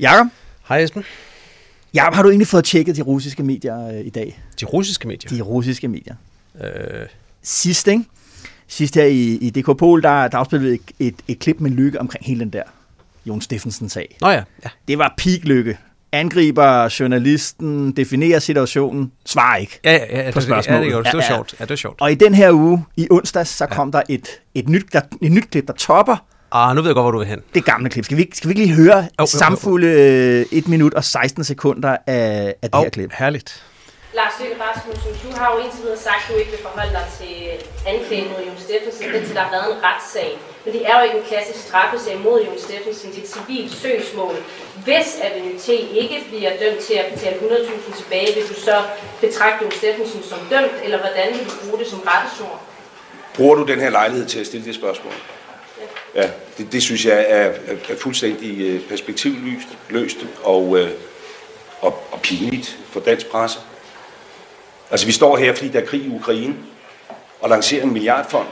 Jakob, Hej Esben. Jakob, har du egentlig fået tjekket de russiske medier øh, i dag? De russiske medier. De russiske medier. Øh, Sidst, ikke? Sidst her i, i DK Pol, der, der afspillede et, et, et klip med Lykke omkring hele den der Jon Steffensen-sag. nå ja, ja. Det var peak Lykke. Angriber journalisten, definerer situationen, svarer ikke. Ja, ja, ja, På det, ja, spørgsmålet. det, er det var Ja, ja. sjovt. Ja, det var sjovt. Og i den her uge, i onsdags, så kom der et, et, nyt, der, et nyt klip, der topper Ah, nu ved jeg godt, hvor du vil hen. det gamle klip. Skal vi, ikke- skal vi ikke lige høre jo. samfulde øh, 1 minut og 16 sekunder af, af det Åh, her klip? herligt. Lars Løkke Rasmussen, du har jo indtil videre sagt, at du ikke vil forholde dig til anklagen mod Jon Steffensen, indtil der har været en retssag. Men det er jo ikke en klassisk straffesag mod Jon Steffensen, det er et civilt søgsmål. Hvis Avenue T ikke bliver dømt til at betale 100.000 tilbage, vil du så betragte Jon Steffensen som dømt, eller hvordan vil du bruge det som rettesnor? Bruger du den her lejlighed til at stille det spørgsmål? Ja, det, det synes jeg er, er, er fuldstændig øh, perspektivløst løst og, øh, og, og pinligt for dansk presse. Altså, vi står her, fordi der er krig i Ukraine, og lancerer en milliardfond.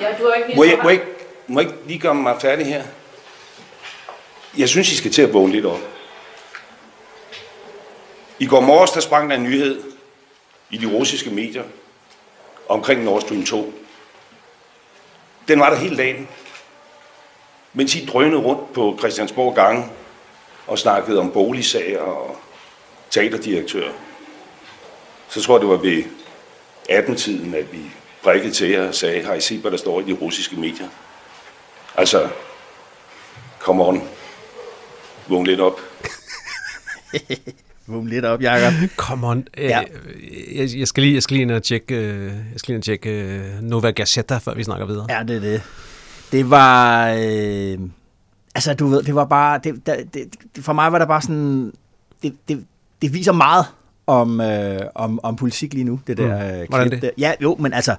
Ja, du har ikke Må jeg, må, jeg, ikke- må jeg ikke lige gøre mig færdig her? Jeg synes, I skal til at vågne lidt op. I går morges, der sprang der en nyhed i de russiske medier omkring Nord Stream 2. Den var der hele dagen. Mens I drønede rundt på Christiansborg gange og snakkede om boligsager og teaterdirektører, så tror jeg, det var ved 18-tiden, at vi prikkede til jer og sagde, har I set, hvad der står i de russiske medier? Altså, come on. Vågn lidt op. Vum lidt op, Jacob. Come on. Øh, Ja. jeg, jeg, skal lige, jeg skal lige ind og tjekke, øh, jeg skal lige ind og tjekke øh, Nova Gazeta, før vi snakker videre. Ja, det er det. Det var... Øh, altså, du ved, det var bare... Det, det, det, for mig var der bare sådan... Det, det, det viser meget om, øh, om, om politik lige nu, det der Mm. øh, Hvordan klip det? Der. Ja, jo, men altså...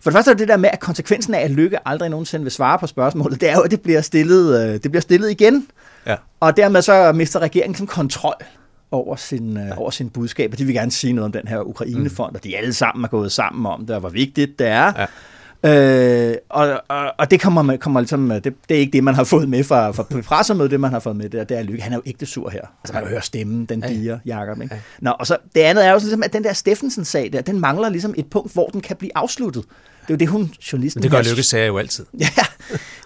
For det første er det der med, at konsekvensen af, at Lykke aldrig nogensinde vil svare på spørgsmålet, det er jo, at det bliver stillet, øh, det bliver stillet igen. Ja. Og dermed så mister regeringen sådan kontrol over sin, øh, over sin budskab, og de vil gerne sige noget om den her Ukrainefond, og de alle sammen er gået sammen om det, og hvor vigtigt det er. Ja. Øh, og, og, og det kommer, man, kommer ligesom, det, det er ikke det, man har fået med fra, fra pressemødet, det man har fået med, det det er Lykke. Han er jo ægte sur her. Altså man kan høre stemmen, den diger, Jacob. Ikke? Nå, og så det andet er jo ligesom, at den der Steffensen-sag der, den mangler ligesom et punkt, hvor den kan blive afsluttet. Det er jo det, hun, journalisten... Men det gør her- Lykke sager jo altid. Ja,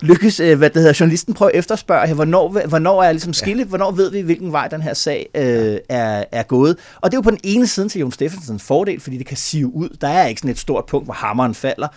lykkes, øh, hvad det hedder, journalisten prøver at efterspørge, her, hvornår, hvornår er ligesom skille, ja. hvornår ved vi, hvilken vej den her sag øh, er, er gået. Og det er jo på den ene side til Jon Steffensens fordel, fordi det kan sive ud. Der er ikke sådan et stort punkt, hvor hammeren falder.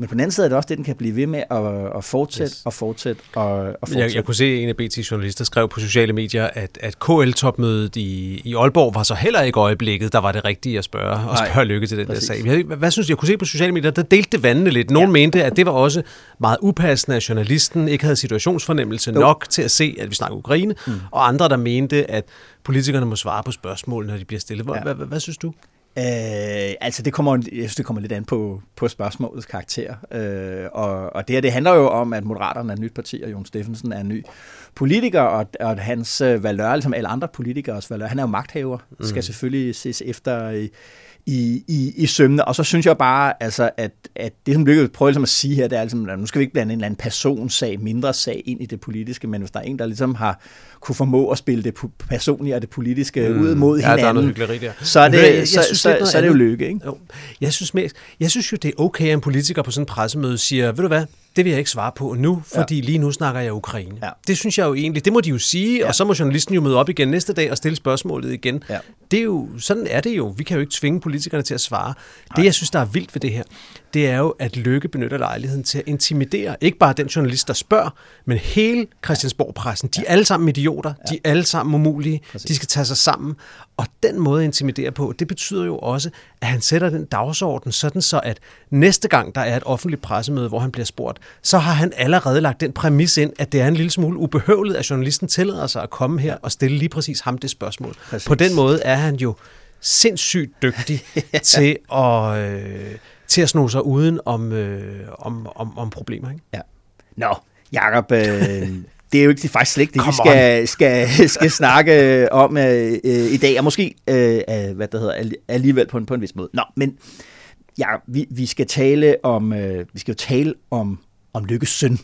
Men på den anden side er det også det, den kan blive ved med at, at fortsætte Yes. og fortsætte og, og fortsætte. Jeg, jeg kunne se, at en af BT's journalister skrev på sociale medier, at, at KL-topmødet i, i Aalborg var så heller ikke øjeblikket, der var det rigtige at spørge, og spørge lykke til den præcis. der sag. Hvad, hvad synes du? Jeg kunne se på sociale medier, der delte det vandene lidt. Nogle ja. mente, at det var også meget upassende, at journalisten ikke havde situationsfornemmelse Jo. nok til at se, at vi snakker Ukraine, mm. og andre, der mente, at politikerne må svare på spørgsmål, når de bliver stillet. Hvad, ja. hvad, hvad, hvad synes du? Øh, altså det kommer, jeg synes, det kommer lidt an på, på spørgsmålets karakter. Øh, og, og det her, det handler jo om, at Moderaterne er et nyt parti, og Jon Steffensen er en ny politiker, og, og hans øh, valør, ligesom alle andre politikers valør, han er jo magthaver, mm. skal selvfølgelig ses efter i, i, i, i sømne. Og så synes jeg bare, altså, at, at det, som Lykke prøver ligesom at sige her, det er, ligesom, at nu skal vi ikke blande en eller anden personsag, mindre sag ind i det politiske, men hvis der er en, der ligesom har kunne formå at spille det personlige og det politiske mm. ud mod Ja, hinanden, der er noget hyggeleri der. så er det, jeg så, synes så, lidt så, noget så er det jo lykke, ikke? Jo. Jeg synes, mest, jeg synes jo, det er okay, at en politiker på sådan en pressemøde siger, ved du hvad, det vil jeg ikke svare på nu, fordi ja. lige nu snakker jeg Ukraine. Ja. Det synes jeg jo egentlig, det må de jo sige, ja. og så må journalisten jo møde op igen næste dag og stille spørgsmålet igen. Ja. Det er jo, sådan er det jo. Vi kan jo ikke tvinge politikerne til at svare. Det, jeg synes, der er vildt ved det her, det er jo, at Lykke benytter lejligheden til at intimidere ikke bare den journalist, der spørger, men hele Christiansborg-pressen. De er alle sammen idioter, de er alle sammen umulige, de skal tage sig sammen. Og den måde at intimidere på, det betyder jo også, at han sætter den dagsorden sådan så, at næste gang der er et offentligt pressemøde, hvor han bliver spurgt, så har han allerede lagt den præmis ind, at det er en lille smule ubehøveligt, at journalisten tillader sig at komme her og stille lige præcis ham det spørgsmål. Præcis. På den måde er han jo sindssygt dygtig til at... Øh, til at sno sig uden om, øh, om, om, om problemer. Ikke? Ja. Nå, Jacob, øh, det er jo ikke, det er faktisk slet ikke det, vi skal, skal, skal snakke om øh, øh, i dag, og måske øh, øh, hvad det hedder, alli- alligevel på en, på en vis måde. Nå, men Jacob, vi, vi skal tale om, øh, vi skal jo tale om, om Lykkes søn,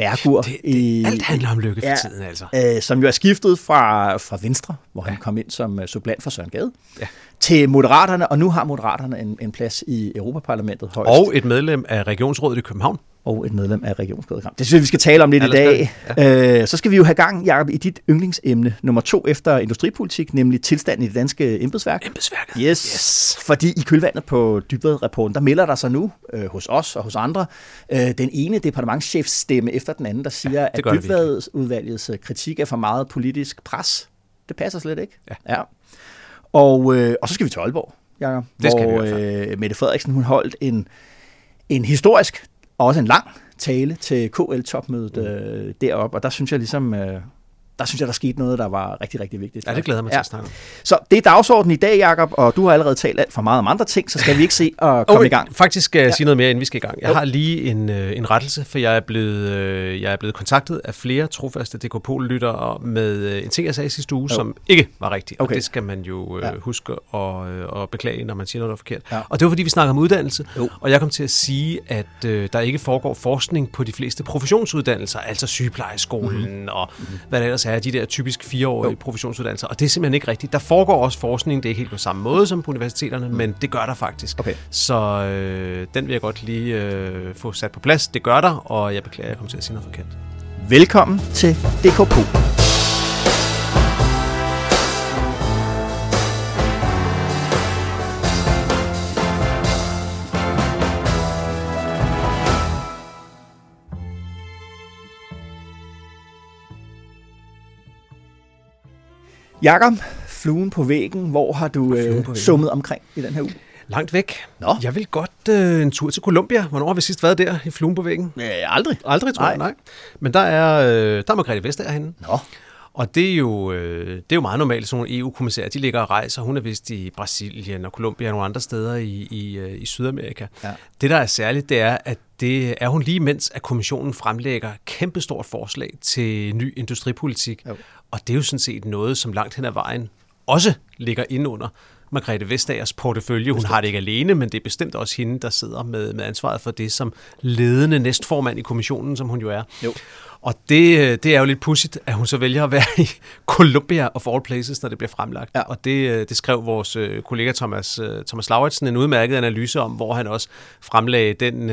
Bergur. Det, det, alt handler om lykke for ja, tiden, altså. øh, som jo er skiftet fra, fra Venstre, hvor han kom ind som uh, supplant for Søren Gade, Ja. Til Moderaterne, og nu har Moderaterne en, en plads i Europaparlamentet højst. Og et medlem af Regionsrådet i København. og et medlem af Regionsrådet. Det synes jeg, vi skal tale om lidt i Ellers dag. Øh, så skal vi jo have gang, Jacob, i dit yndlingsemne nummer to efter industripolitik, nemlig tilstanden i det danske embedsværk. Embedsværket. Yes. yes, fordi i kølvandet på Dybvad-rapporten, der melder der sig nu øh, hos os og hos andre øh, den ene departementschefs stemme efter den anden, der siger, ja, at Dybvad-udvalgets kritik er for meget politisk pres. Det passer slet ikke. Ja. ja. Og, øh, og så skal vi til Aalborg, Jacob, Det skal vi hvor fald. øh, Mette Frederiksen hun holdt en, en historisk og også en lang tale til KL-topmødet Mm. øh, deroppe, og der synes jeg ligesom, øh, der synes jeg, der skete noget, der var rigtig, rigtig vigtigt. Ja, det glæder mig til at snakke om. Så det er dagsordenen i dag, Jacob, og du har allerede talt alt for meget om andre ting, så skal vi ikke se at komme Oh, i gang. Faktisk skal jeg sige noget mere, inden vi skal i gang. Jeg Jo. har lige en, øh, en rettelse, for jeg er, blevet, øh, jeg er blevet kontaktet af flere trofaste DK Pol-lyttere med øh, en ting, jeg sagde sidste uge, Jo. som ikke var rigtig. Okay. Og det skal man jo øh, Ja. huske at, øh, at beklage, når man siger noget, der er forkert. Ja. Og det var, fordi vi snakker om uddannelse, Jo. og jeg kom til at sige, at øh, der ikke foregår forskning på de fleste professionsuddannelser, altså sygeplejeskolen Mhm. mm-hmm. og hvad der ellers er, de der typisk fireårige professionsuddannelser. Og det er simpelthen ikke rigtigt. Der foregår også forskning, det er ikke helt på samme måde som på universiteterne, mm. men det gør der faktisk. Okay. Så øh, den vil jeg godt lige øh, få sat på plads. Det gør der, og jeg beklager, at jeg kommer til at sige noget forkert. Velkommen til DKP. Jakob, fluen på væggen, hvor har du øh, summet omkring i den her uge? Langt væk. Nå. Jeg vil godt øh, en tur til Colombia. Hvornår har vi sidst været der i fluen på væggen? Øh, aldrig. Aldrig, tror jeg, Nej. nej. Men der er, øh, der er Margrethe Vestager henne. Nå. Og det er, jo, øh, det er jo meget normalt, sådan nogle EU-kommissærer, de ligger og rejser. Hun er vist i Brasilien og Colombia og nogle andre steder i, i, øh, i Sydamerika. Ja. Det, der er særligt, det er, at det er hun lige mens, at kommissionen fremlægger kæmpestort forslag til ny industripolitik. Jo. Og det er jo sådan set noget, som langt hen ad vejen også ligger inde under Margrethe Vestagers portefølje. Hun har det ikke alene, men det er bestemt også hende, der sidder med, med ansvaret for det som ledende næstformand i kommissionen, som hun jo er. Jo. Og det, øh, det er jo lidt pudsigt, at hun så vælger at være i Columbia of all places, når det bliver fremlagt. Ja. Og det, øh, det skrev vores øh, kollega Thomas, Thomas Lauritsen en udmærket analyse om, hvor han også fremlagde den,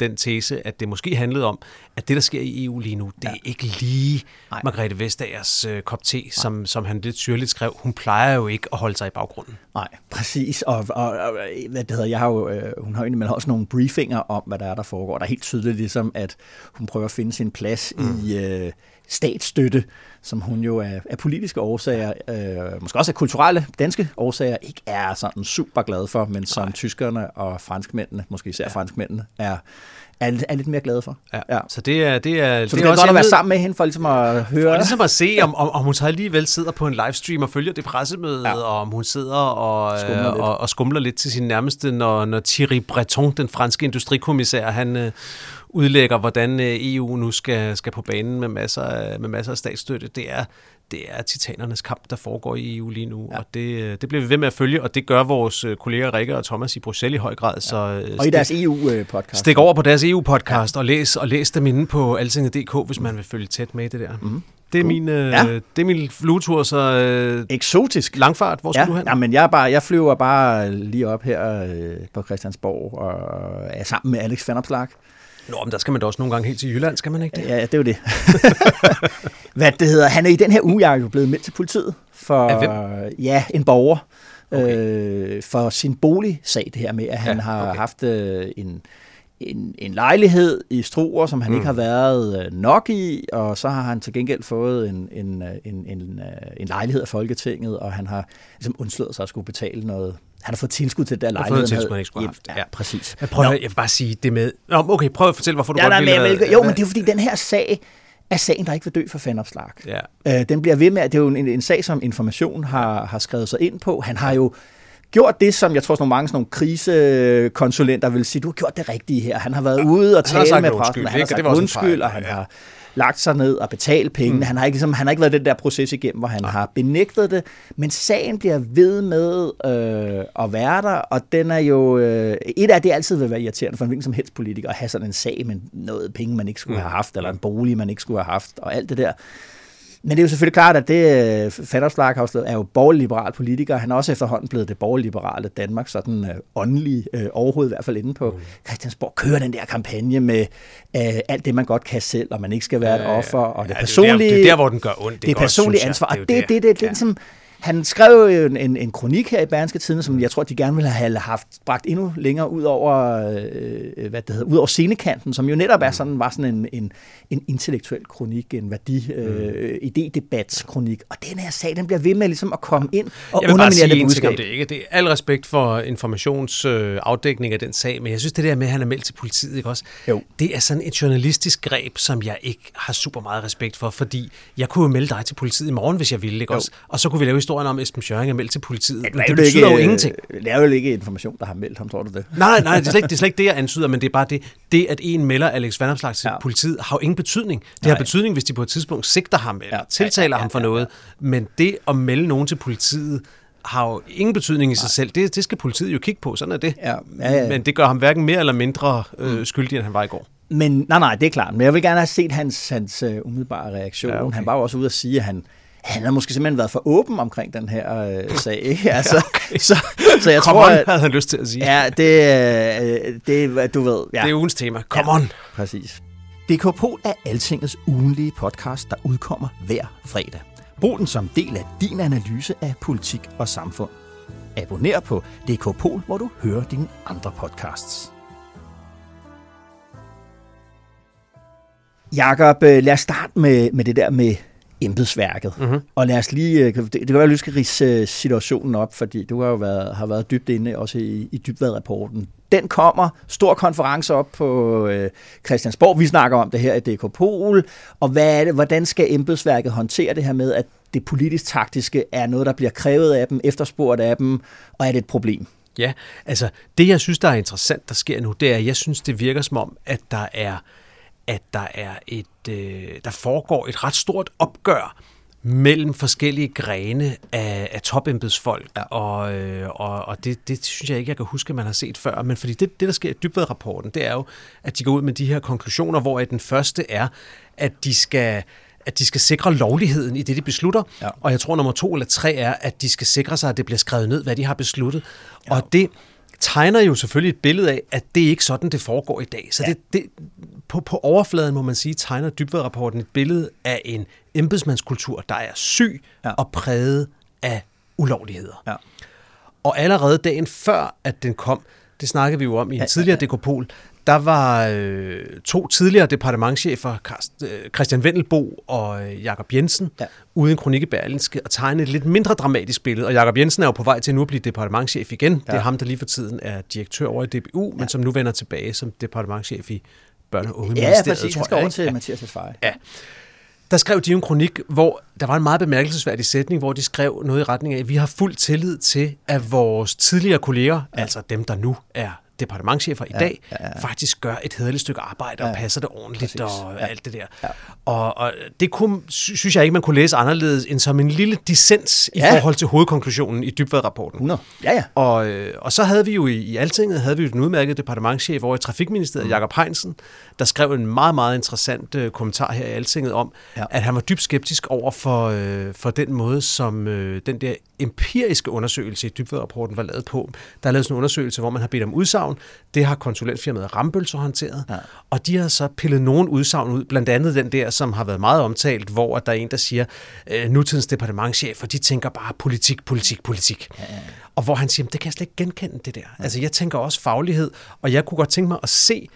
den tese, at det måske handlede om, at det, der sker i EU lige nu, det er ikke lige Nej. Margrethe Vestagers kop te, som, som han lidt syrligt skrev. Hun plejer jo ikke at holde sig i baggrunden. Nej, præcis. Og, og, og hvad det hedder, jeg har jo, øh, hun har jo også nogle briefinger om, hvad der er, der foregår. Der er helt tydeligt ligesom, at hun prøver at finde sin plads mm. I øh, statsstøtte, som hun jo af, af politiske årsager, øh, måske også af kulturelle danske årsager, ikke er sådan super glad for, men som Nej. tyskerne og franskmændene, måske især ja. franskmændene, er, er, er lidt mere glade for. Ja. ja. Så det er, det er, Så det er er godt at være sammen med hende for ligesom at høre. Og ligesom at se, om, om, om hun så alligevel sidder på en livestream og følger det pressemøde, Ja. og om hun sidder og Skumler skumler, lidt. og, og skumler lidt til sin nærmeste, når, når Thierry Breton, den franske industrikommissær, han øh, udlægger, hvordan øh, EU nu skal, skal på banen med masser, af, med masser af statsstøtte. Det er, det er titanernes kamp, der foregår i EU lige nu, ja. og det, øh, det bliver vi ved med at følge, og det gør vores øh, kolleger Rikke og Thomas i Bruxelles i høj grad. Ja. Så, Og i deres EU-podcast. Stik over på deres EU-podcast ja. og, læs, og læs dem inde på altinget.dk, hvis man vil følge tæt med i det der. Mm. Det, er min, øh, Ja. det er min fluetur, så øh, Eksotisk. langfart. Hvor skal ja, du hen? Ja, men jeg, er bare, jeg flyver bare lige op her øh, på Christiansborg og er sammen med Alex Vanopslag. Nå, men der skal man da også nogle gange helt til Jylland, skal man ikke det? Ja, det er jo det. Hvad det hedder, han er i den her uge, jeg er jo blevet meldt til politiet for Af ja, en borger, okay. øh, for sin boligsag, det her med, at han Ja, har okay. haft øh, en, en, en lejlighed i Struer, som han mm. ikke har været øh, nok i, og så har han til gengæld fået en, en, øh, en, en, øh, en lejlighed af Folketinget, og han har ligesom undslået sig at skulle betale noget. Han har fået tilskud til det der har fået lejlighed. et tilskud, han ikke skulle have haft, Ja, ja. præcis. Men prøv, Nå. at- jeg vil bare sige det med... Nå, okay, prøv at fortælle, hvorfor du Ja, godt nej, vil... men, jeg have- jo, men det er jo fordi, den her sag er sagen, der ikke vil dø for fanopslag. Ja. Øh, den bliver ved med, at det er jo en, en sag, som Information har, har skrevet sig ind på. Han har jo gjort det, som jeg tror, sådan mange sådan nogle krisekonsulenter vil sige, du har gjort det rigtige her. Han har været ude og han har tale med præsten, og han har sagt undskyld, og han har lagt sig ned og betalt penge. Mm. Han, har ikke, ligesom, han har ikke været den der proces igennem, hvor han Nej. har benægtet det, men sagen bliver ved med øh, at være der, og den er jo... Øh, et af det altid vil være irriterende for en hvilken som helst politiker at have sådan en sag med noget penge, man ikke skulle have haft, eller en bolig, man ikke skulle have haft, og alt det der. Men det er jo selvfølgelig klart, at det Fatterslag er jo borgerlig-liberal politiker. Han er også efterhånden blevet det borgerlig-liberale Danmark, sådan øh, åndelig øh, overhovedet, i hvert fald inde på Christiansborg, kører den der kampagne med øh, alt det, man godt kan selv, og man ikke skal være et offer, og det Ja, personlige... Det er, der, det er der, hvor den gør ondt. det er ikke også, personligt synes jeg. ansvar, og jo det er det, det, det, det Ja. ligesom, han skrev jo en, en, en kronik her i Berlingske Tidende, som jeg tror, de gerne ville have haft bragt endnu længere ud over, øh, hvad det hedder, ud over scenekanten, som jo netop er sådan, var sådan en, en, en intellektuel kronik, en værdi, øh, idédebatskronik. Og den her sag, den bliver ved med ligesom at komme ind og Jeg vil bare underminere sige det en ting budskab. det. Ikke? Det er al respekt for informationsafdækning øh, af den sag, men jeg synes, det der med, at han er meldt til politiet, ikke også? Jo. det er sådan et journalistisk greb, som jeg ikke har super meget respekt for, fordi jeg kunne jo melde dig til politiet i morgen, hvis jeg ville, ikke også? Og så kunne vi lave historien om, at Esben Schøring er meldt til politiet. Men det, er betyder jo ikke, ingenting. Det er jo ikke information, der har meldt ham, tror du det? Nej, nej, det er, slet ikke, det er slet ikke det, jeg antyder, men det er bare det, det at en melder Alex Vandomslag til Ja. ja. politiet, har jo ingen betydning. Det Nej. har betydning, hvis de på et tidspunkt sigter ham eller Ja. ja. tiltaler Ja, ja, ham for ja, ja, noget. Men det at melde nogen til politiet, har jo ingen betydning i sig selv. Det, det skal politiet jo kigge på, sådan er det. Ja, ja, ja. Men det gør ham hverken mere eller mindre øh, skyldig, end han var i går. Men nej, nej, det er klart. Men jeg vil gerne have set hans, hans uh, umiddelbare reaktion. Ja, Ja, okay. Han var jo også ude at sige, at han, han havde måske simpelthen været for åben omkring den her øh, sag. Ikke? Altså, ja, okay. så, så jeg Come tror, on, at, havde han lyst til at sige. ja, det, øh, det, du ved. Ja, Det er ugens tema. Come on. Præcis. DK Pol er Altingets ugenlige podcast, der udkommer hver fredag. Brug den som del af din analyse af politik og samfund. Abonner på DK Pol, hvor du hører dine andre podcasts. Jakob, øh, lad os starte med, med det der med embedsværket. Mm-hmm. Og lad os lige, øh, det, det kan være, at du skal rise øh, situationen op, fordi du har jo været, har været dybt inde også i, i dybvad-rapporten. Den kommer, stor konference op på øh, Christiansborg. Vi snakker om det her i DK Pol. Og hvad er det, hvordan skal embedsværket håndtere det her med, at det politisk-taktiske er noget, der bliver krævet af dem, efterspurgt af dem, og er det et problem? Ja, altså det jeg synes, der er interessant, der sker nu, det er, at jeg synes, det virker som om, at der er, at der er et, øh, der foregår et ret stort opgør mellem forskellige grene af, af topembedsfolk, ja. og, øh, og, og det, det synes jeg ikke, jeg kan huske, at man har set før. Men fordi det, det der sker i Dybvad-rapporten, det er jo, at de går ud med de her konklusioner, hvor den første er, at de skal at de skal sikre lovligheden i det, de beslutter. Ja. Og jeg tror, nummer to eller tre er, at de skal sikre sig, at det bliver skrevet ned, hvad de har besluttet. Ja. Og det tegner jo selvfølgelig et billede af, at det er ikke sådan, det foregår i dag. Så Ja. det, det, på, på overfladen, må man sige, tegner Dybvad-rapporten et billede af en embedsmandskultur, der er syg Ja. ja. og præget af ulovligheder. Ja. Og allerede dagen før, at den kom, det snakkede vi jo om i en Ja, tidligere dekopol, der var øh, to tidligere departementchefer, øh, Christian Vendelbo og øh, Jakob Jensen, Ja. ja. ude i en kronik i Berlingske og tegne et lidt mindre dramatisk billede. Og Jakob Jensen er jo på vej til nu at blive departementchef igen. Ja. Det er ham, der lige for tiden er direktør over i DBU, ja. men som nu vender tilbage som departementchef i Børne- og Ja, Ungeministeriet, præcis. Han tror skal jeg, over ikke? til Ja. Mathias Tesfaye. Ja. Der skrev de en kronik, hvor der var en meget bemærkelsesværdig sætning, hvor de skrev noget i retning af, at vi har fuld tillid til, at vores tidligere kolleger, ja. altså dem, der nu er departementchefer i Ja, dag, ja, ja. faktisk gør et hederligt stykke arbejde og Ja, passer det ordentligt præcis. og Ja. alt det der. Ja. Og, og det kunne, sy- synes jeg ikke, man kunne læse anderledes end som en lille dissens i Ja. forhold til hovedkonklusionen i Dybvad-rapporten. 100. Ja, ja. Og, øh, og så havde vi jo i, i Altinget, havde vi jo den udmærkede departementchef over i Trafikministeriet, mm. Jakob Heinsen, der skrev en meget, meget interessant øh, kommentar her i Altinget om, ja. at han var dybt skeptisk over for, øh, for den måde, som øh, den der empiriske undersøgelse i Dybvad-rapporten var lavet på. Der er lavet sådan en undersøgelse, hvor man har bedt om udsagn udsagn. Det har konsulentfirmaet Rambøl så håndteret. Ja. Og de har så pillet nogle udsagn ud, blandt andet den der, som har været meget omtalt, hvor der er en, der siger, øh, nutidens departementchefer, de tænker bare politik, politik, politik. Ja, ja. Og hvor han siger, det kan jeg slet ikke genkende det der. Ja. Altså jeg tænker også faglighed, og jeg kunne godt tænke mig at se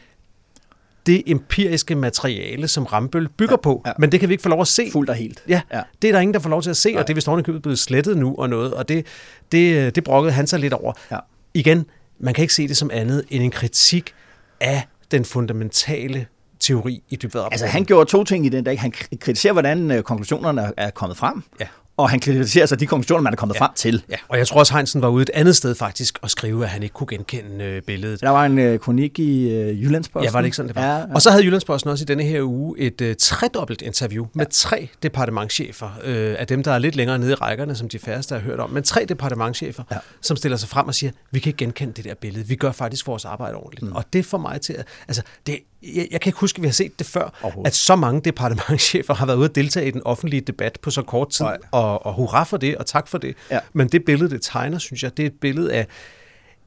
det empiriske materiale, som Rambøl bygger ja, på, ja. men det kan vi ikke få lov at se. Fuldt og helt. Ja, ja. det er der ingen, der får lov til at se, Nej. og det er vist ovenikøbet blevet slettet nu og noget, og det, det, det brokkede han sig lidt over. Ja. Igen, man kan ikke se det som andet end en kritik af den fundamentale teori i dybvad. Altså han gjorde to ting i den dag. Han kritiserer, hvordan øh, konklusionerne er kommet frem, ja og han kritiserer sig de konklusioner, man er kommet ja. frem til. Ja, og jeg tror også, Heinsen var ude et andet sted faktisk og skrive, at han ikke kunne genkende øh, billedet. Der var en øh, kronik i øh, Jyllandsposten. Ja, var det ikke sådan, det var? Ja, ja. Og så havde Jyllandsposten også i denne her uge et øh, tredobbelt interview ja. med tre departementchefer, øh, af dem, der er lidt længere nede i rækkerne, som de færreste har hørt om, men tre departementchefer, ja. som stiller sig frem og siger, vi kan ikke genkende det der billede, vi gør faktisk vores arbejde ordentligt. Mm. Og det får mig til at, altså, det, jeg, jeg kan ikke huske, at vi har set det før, at så mange departementchefer har været ude at deltage i den offentlige debat på så kort tid, og, og hurra for det, og tak for det. Ja. Men det billede, det tegner, synes jeg, det er et billede af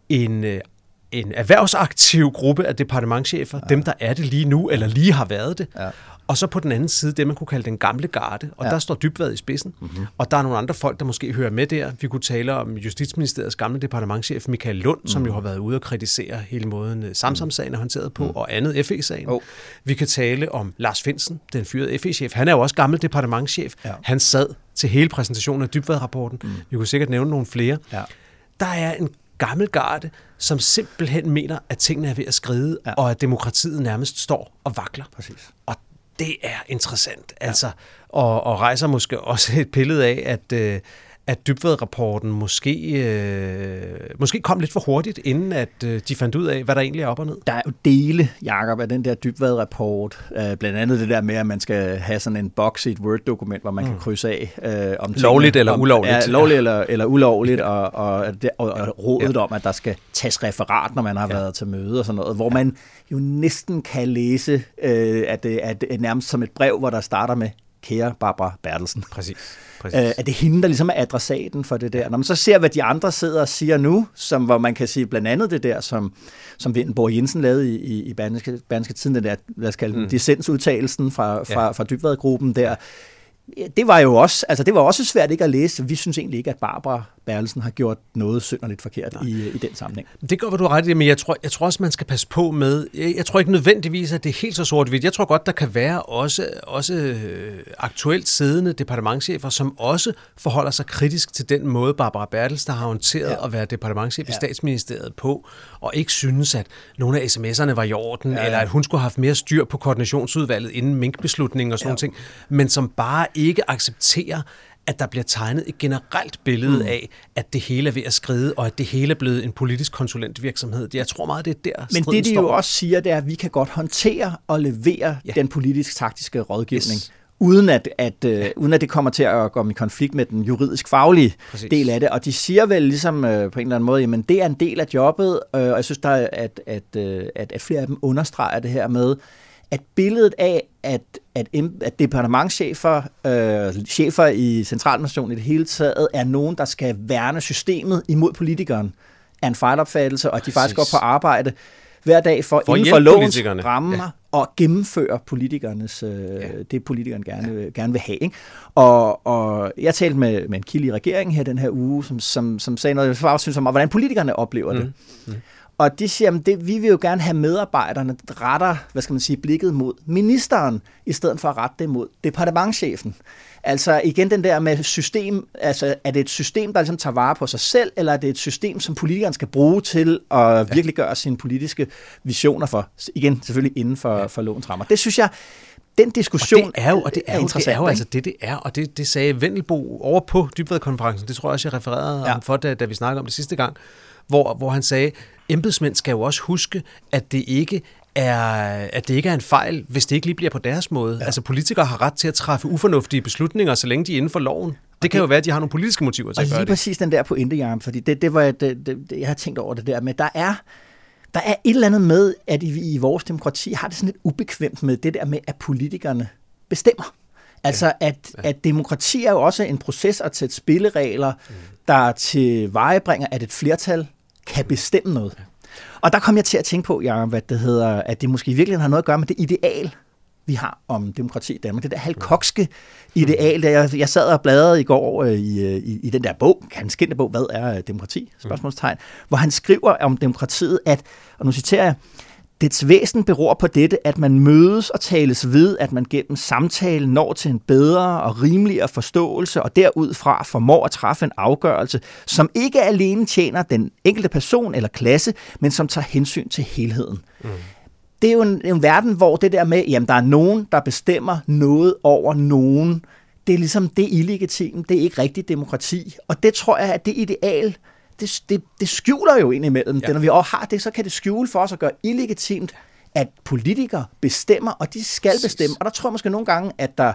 en, øh, en erhvervsaktiv gruppe af departementchefer, ja. dem der er det lige nu, eller lige har været det, ja. Og så på den anden side, det man kunne kalde den gamle garde, og ja. der står dybvad i spidsen. Mm-hmm. Og der er nogle andre folk, der måske hører med der. Vi kunne tale om Justitsministeriets gamle departementchef Michael Lund, mm. som jo har været ude og kritisere hele måden øh, Samsam-sagen er håndteret på, mm. og andet FE-sagen. Oh. Vi kan tale om Lars Finsen, den fyrede FE-chef. Han er jo også gammel departementchef. Ja. Han sad til hele præsentationen af dybvad-rapporten. Mm. Vi kunne sikkert nævne nogle flere. Ja. Der er en gammel garde, som simpelthen mener, at tingene er ved at skride, ja. og at demokratiet nærmest står og vakler. Præcis. Og det er interessant. Ja. Altså, og, og rejser måske også et billede af, at, øh, at Dybvad-rapporten måske, øh, måske kom lidt for hurtigt, inden at øh, de fandt ud af, hvad der egentlig er op og ned. Der er jo dele, Jacob, af den der Dybvad-rapport. Øh, blandt andet det der med, at man skal have sådan en box i et Word-dokument, hvor man mm. kan krydse af. Øh, om lovligt eller om, ulovligt. Ja, lovligt ja. eller, eller ulovligt, og, og, og, og rådet ja. om, at der skal tages referat, når man har ja. været til møde og sådan noget, hvor ja. man jo næsten kan læse, øh, at, det, at det er nærmest som et brev, hvor der starter med, kære Barbara Bertelsen. Præcis. Præcis. Øh, er det hende, der ligesom er adressaten for det der? Når man så ser, hvad de andre sidder og siger nu, som, hvor man kan sige blandt andet det der, som, som Vindenborg Jensen lavede i, i, i Banske, Tiden, den der, lad os kalde mm. dissensudtalelsen fra, fra, ja. fra Dybvad-gruppen der, det var jo også, altså det var også svært ikke at læse. Vi synes egentlig ikke, at Barbara Berlsen har gjort noget synderligt forkert i, i den sammenhæng. Det gør, hvad du har ret i, men jeg tror, jeg tror også, man skal passe på med, jeg, jeg tror ikke nødvendigvis, at det er helt så sort-hvidt. Jeg tror godt, der kan være også, også øh, aktuelt siddende departementchefer, som også forholder sig kritisk til den måde, Barbara Bertels, der har håndteret ja. at være departementchef ja. i statsministeriet på, og ikke synes, at nogle af sms'erne var i orden, ja. eller at hun skulle have haft mere styr på koordinationsudvalget inden minkbeslutningen og sådan ja. noget men som bare ikke accepterer, at der bliver tegnet et generelt billede mm. af, at det hele er ved at skride, og at det hele er blevet en politisk konsulentvirksomhed. Jeg tror meget, det er der, Men det, de jo også siger, det er, at vi kan godt håndtere og levere ja. den politisk-taktiske rådgivning. Yes uden at, at, uh, uden at det kommer til at gå i konflikt med den juridisk-faglige del af det. Og de siger vel ligesom uh, på en eller anden måde, jamen det er en del af jobbet, uh, og jeg synes, der er, at, at, uh, at, at flere af dem understreger det her med, at billedet af, at, at, at departementchefer, øh, chefer i centralnationen i det hele taget, er nogen, der skal værne systemet imod politikeren, er en fejlopfattelse, og at de faktisk går på arbejde hver dag for, for inden for lovens rammer ja. og gennemføre politikernes, øh, ja. det politikeren gerne, ja. gerne vil have. Ikke? Og, og jeg talte med, med en kilde i regeringen her den her uge, som, som, som sagde noget, jeg synes om, hvordan politikerne oplever mm. det. Mm. Og de siger, at det, vi vil jo gerne have medarbejderne retter, hvad skal man sige, blikket mod ministeren, i stedet for at rette det mod departementchefen. Altså igen den der med system, altså er det et system, der ligesom tager vare på sig selv, eller er det et system, som politikeren skal bruge til at ja. virkelig gøre sine politiske visioner for, igen selvfølgelig inden for, ja. for lovens rammer. Det synes jeg, den diskussion og det er jo, og det er, jo, det er jo altså det, det er, og det, det sagde Vendelbo over på Dybvad-konferencen, det tror jeg også, jeg refererede ja. om for, da, da vi snakkede om det sidste gang, hvor, hvor han sagde, embedsmænd skal jo også huske, at det ikke er, at det ikke er en fejl, hvis det ikke lige bliver på deres måde. Ja. Altså politikere har ret til at træffe ufornuftige beslutninger, så længe de er inden for loven. Det kan jo være, at de har nogle politiske motiver til at gøre det. Og lige præcis den der pointe, Jan, fordi det, det var, det, det, jeg har tænkt over det der med, der er, der er et eller andet med, at vi i vores demokrati har det sådan lidt ubekvemt med det der med, at politikerne bestemmer. Altså, ja. at, at demokrati er jo også en proces at sætte spilleregler, mm. der til vejebringer, at et flertal kan bestemme noget. Og der kom jeg til at tænke på, Jacob, hvad det hedder, at det måske i virkeligheden har noget at gøre med det ideal, vi har om demokrati i Danmark. Det der halvkokske ideal, der jeg, jeg sad og bladrede i går øh, i, øh, i, i den der bog, hans kendte bog, hvad er øh, demokrati? Spørgsmålstegn. Hvor han skriver om demokratiet, at, og nu citerer jeg, Dets væsen beror på dette, at man mødes og tales ved, at man gennem samtale når til en bedre og rimeligere forståelse, og derudfra formår at træffe en afgørelse, som ikke alene tjener den enkelte person eller klasse, men som tager hensyn til helheden. Mm. Det er jo en, en verden, hvor det der med, jamen der er nogen, der bestemmer noget over nogen, det er ligesom, det illegitimt, det er ikke rigtigt demokrati. Og det tror jeg, at det ideal, det, det, det skjuler jo indimellem. Ja. Det, når vi også har det, så kan det skjule for os at gøre illegitimt, at politikere bestemmer, og de skal bestemme. Og der tror jeg måske nogle gange, at der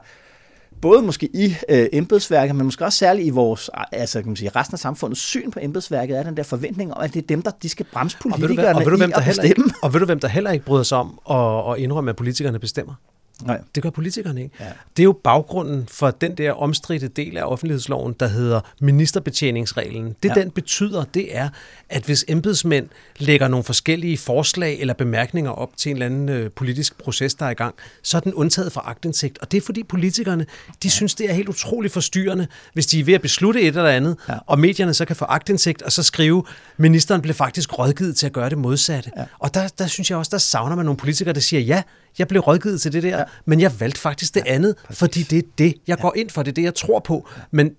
både måske i øh, embedsværket, men måske også særligt i vores, altså kan man sige, resten af samfundets syn på embedsværket, er den der forventning om, at det er dem, der de skal bremse politikerne og ved du, og ved du, hvem, der heller ikke, Og ved du, hvem der heller ikke bryder sig om at, at indrømme, at politikerne bestemmer? Nej. Det gør politikerne ikke. Ja. Det er jo baggrunden for den der omstridte del af offentlighedsloven, der hedder ministerbetjeningsreglen. Det ja. den betyder, det er, at hvis embedsmænd lægger nogle forskellige forslag eller bemærkninger op til en eller anden øh, politisk proces, der er i gang, så er den undtaget fra agtindsigt. Og det er fordi politikerne, de ja. synes, det er helt utroligt forstyrrende, hvis de er ved at beslutte et eller andet, ja. og medierne så kan få agtindsigt og så skrive, ministeren blev faktisk rådgivet til at gøre det modsatte. Ja. Og der, der synes jeg også, der savner man nogle politikere, der siger, ja, jeg blev rådgivet til det der, ja. men jeg valgte faktisk det ja, andet, præcis. fordi det er det, jeg ja. går ind for, det er det, jeg tror på. Men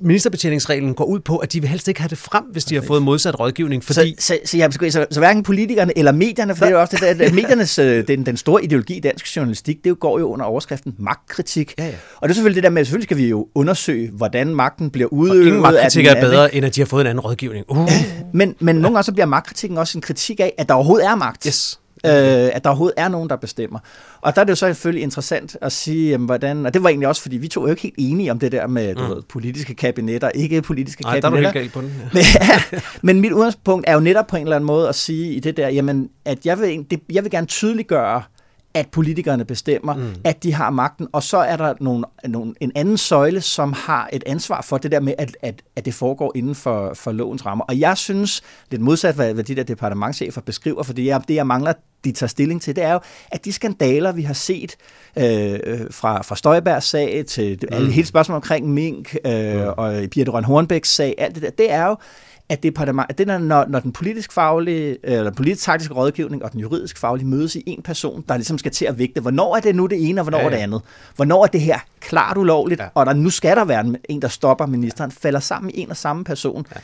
ministerbetjeningsreglen går ud på, at de vil helst ikke have det frem, hvis de har fået modsat rådgivning. Fordi... Så, så, så, ja, så, så, hverken politikerne eller medierne, for det er jo også det, der, mediernes, øh, den, den store ideologi i dansk journalistik, det går jo under overskriften magtkritik. Ja, ja. Og det er selvfølgelig det der med, at selvfølgelig skal vi jo undersøge, hvordan magten bliver udøvet. Og ingen magtkritik er bedre, end at de har fået en anden rådgivning. Uh. men, men nogle gange så bliver magtkritikken også en kritik af, at der overhovedet er magt. Yes øh, at der overhovedet er nogen, der bestemmer. Og der er det jo så selvfølgelig interessant at sige, jamen, hvordan, og det var egentlig også, fordi vi to er jo ikke helt enige om det der med mm. du ved, politiske kabinetter, ikke politiske Nej, kabinetter. Der er du helt på den. Ja. men, men mit udgangspunkt er jo netop på en eller anden måde at sige i det der, jamen, at jeg vil, det, jeg vil gerne tydeliggøre, at politikerne bestemmer, mm. at de har magten, og så er der nogle, nogle, en anden søjle, som har et ansvar for det der med, at, at, at det foregår inden for, for lovens rammer. Og jeg synes, lidt modsat hvad, hvad de der departementchefer beskriver, for det, jeg, det jeg mangler, de tager stilling til, det er jo, at de skandaler, vi har set øh, fra, fra Støjbergs sag til mm. alle, hele spørgsmålet omkring Mink øh, mm. og Birte Røn Hornbæks sag, alt det der, det er jo, at departement, at det der, når, når den politisk faglige, eller politisk taktiske rådgivning og den juridisk faglige mødes i en person, der ligesom skal til at vægte, hvornår er det nu det ene, og hvornår ja, ja. er det andet? Hvornår er det her klart ulovligt, ja. og der nu skal der være en, der stopper ministeren, falder sammen i en og samme person. Ja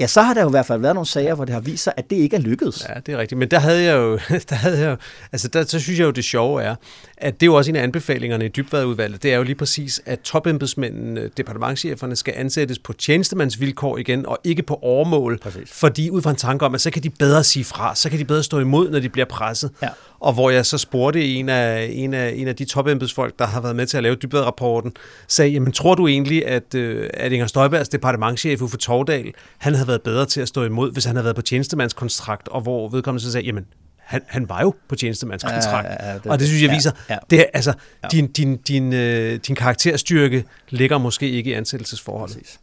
ja, så har der jo i hvert fald været nogle sager, hvor det har vist sig, at det ikke er lykkedes. Ja, det er rigtigt. Men der havde jeg jo, der havde jeg jo, altså der, så synes jeg jo, det sjove er, at det er jo også en af anbefalingerne i dybvadudvalget, det er jo lige præcis, at topembedsmændene, departementcheferne, skal ansættes på tjenestemandsvilkår igen, og ikke på overmål. Præcis. Fordi ud fra en tanke om, at så kan de bedre sige fra, så kan de bedre stå imod, når de bliver presset. Ja. Og hvor jeg så spurgte en af, en af, en af de topembedsfolk, der har været med til at lave dybvadrapporten, sagde, jamen tror du egentlig, at, øh, at Inger Støjbergs departementchef Uffe Tordal, han havde været bedre til at stå imod, hvis han havde været på tjenestemandskontrakt, og hvor vedkommende så sagde, jamen han, han var jo på tjenestemandskontrakt. Ja, ja, ja, det, og det synes jeg viser, ja, ja. det altså, ja. din, din, din, øh, din karakterstyrke ligger måske ikke i ansættelsesforholdet. Præcis.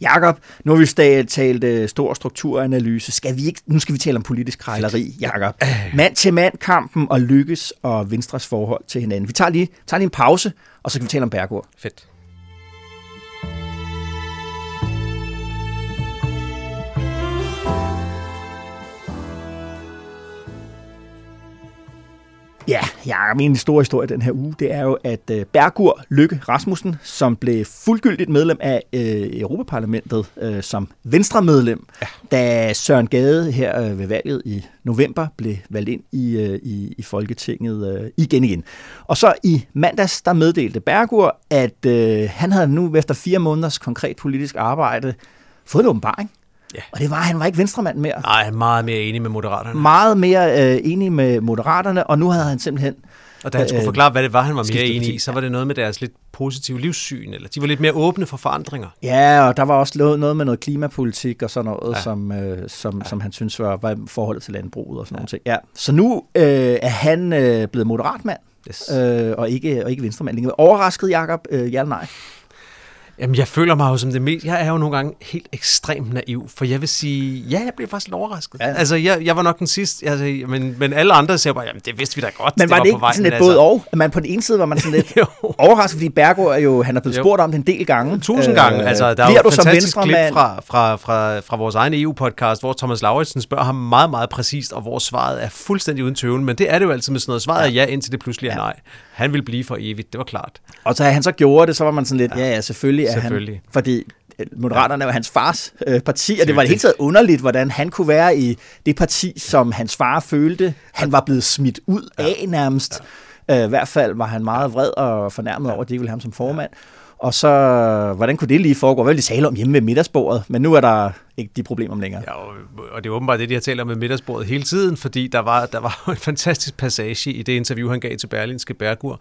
Jakob, nu har vi talt uh, stor strukturanalyse. Skal vi ikke, nu skal vi tale om politisk krejleri, Jakob. Ja. Mand til mand kampen og lykkes og Venstres forhold til hinanden. Vi tager lige, tager lige en pause, og så kan vi tale om Bergård. Fedt. Ja, ja, min store historie den her uge, det er jo, at uh, Bergur Lykke Rasmussen, som blev fuldgyldigt medlem af uh, Europaparlamentet uh, som venstremedlem, ja. da Søren Gade her uh, ved valget i november blev valgt ind i, uh, i, i Folketinget uh, igen igen. Og så i mandags, der meddelte Bergur, at uh, han havde nu efter fire måneders konkret politisk arbejde fået en åbenbaring. Ja. Og det var, han var ikke venstremand mere. Nej, meget mere enig med moderaterne. Meget mere øh, enig med moderaterne, og nu havde han simpelthen... Og da han skulle øh, forklare, hvad det var, han var mere enig i, så var det noget med deres lidt positive livssyn, eller de var lidt mere åbne for forandringer. Ja, og der var også noget med noget klimapolitik og sådan noget, ja. som, øh, som, ja. som han synes var, var forholdet til landbruget og sådan ja. noget. Ja. Så nu øh, er han øh, blevet moderatmand, yes. øh, og, ikke, og ikke venstremand længere. Overrasket, Jacob? Øh, ja eller nej? Jamen, jeg føler mig jo som det mest... Jeg er jo nogle gange helt ekstremt naiv, for jeg vil sige, ja, jeg blev faktisk lidt overrasket. Ja. Altså, jeg, jeg var nok den sidste, altså, men, men alle andre siger bare, jamen, det vidste vi da godt. Men var det, det ikke var sådan lidt altså. både og? At man på den ene side var man sådan lidt overrasket, fordi Bergo er jo, han er blevet Jo. spurgt om det en del gange. Tusind gange. Altså, der er jo et fantastisk klip fra, fra, fra, fra vores egen EU-podcast, hvor Thomas Lauritsen spørger ham meget, meget præcist, og hvor svaret er fuldstændig uden tøven. Men det er det jo altid med sådan noget. Svaret er ja, indtil det pludselig er nej. Han vil blive for evigt, det var klart. Og så han så gjorde det, så var man sådan lidt, ja, ja selvfølgelig er Selvfølgelig. han. Fordi øh, Moderaterne var hans fars øh, parti, og det var det hele taget underligt, hvordan han kunne være i det parti, som hans far følte, han var blevet smidt ud af nærmest. Øh, I hvert fald var han meget vred og fornærmet over, at de ikke ville have ham som formand. Og så, hvordan kunne det lige foregå? Hvad ville de tale om hjemme ved middagsbordet? Men nu er der ikke de problemer længere. Ja, og, og det er åbenbart det, de har talt om med middagsbordet hele tiden, fordi der var, der var en fantastisk passage i det interview, han gav til Berlinske Bergur,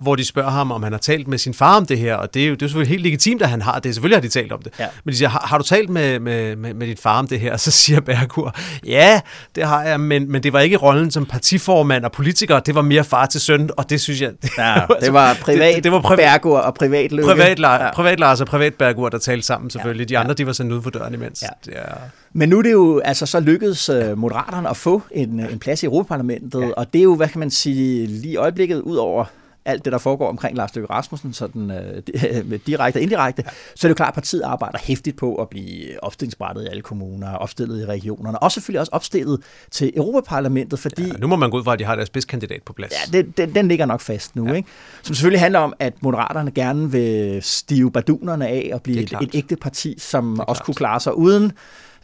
hvor de spørger ham, om han har talt med sin far om det her, og det er jo, det er jo selvfølgelig helt legitimt, at han har det. Selvfølgelig har de talt om det. Ja. Men de siger, har, har du talt med, med, med, med din far om det her? Og så siger Bergur, ja, det har jeg, men, men det var ikke rollen som partiformand og politiker, det var mere far til søn, og det synes jeg... Ja, det var privat det, det var privat, Bergur og privat Løkke. privat, ja. Privat Lars og privat Bergur, der talte sammen selvfølgelig. De andre, de var sendt ud for døren imens. Ja. Ja. Men nu er det jo altså så lykkedes uh, Moderaterne at få en, en plads i Europaparlamentet, ja. og det er jo, hvad kan man sige, lige i øjeblikket, ud over alt det, der foregår omkring Lars Løkke Rasmussen, sådan med direkte og indirekte, ja. så er det jo klart, at partiet arbejder hæftigt på at blive opstillingsbrættet i alle kommuner, opstillet i regionerne, og selvfølgelig også opstillet til Europaparlamentet, fordi Ja, nu må man gå ud fra, at de har deres spidskandidat på plads. Ja, det, den, den ligger nok fast nu, ja. ikke? Som selvfølgelig handler om, at Moderaterne gerne vil stive bardunerne af og blive et, et ægte parti, som også klart. kunne klare sig uden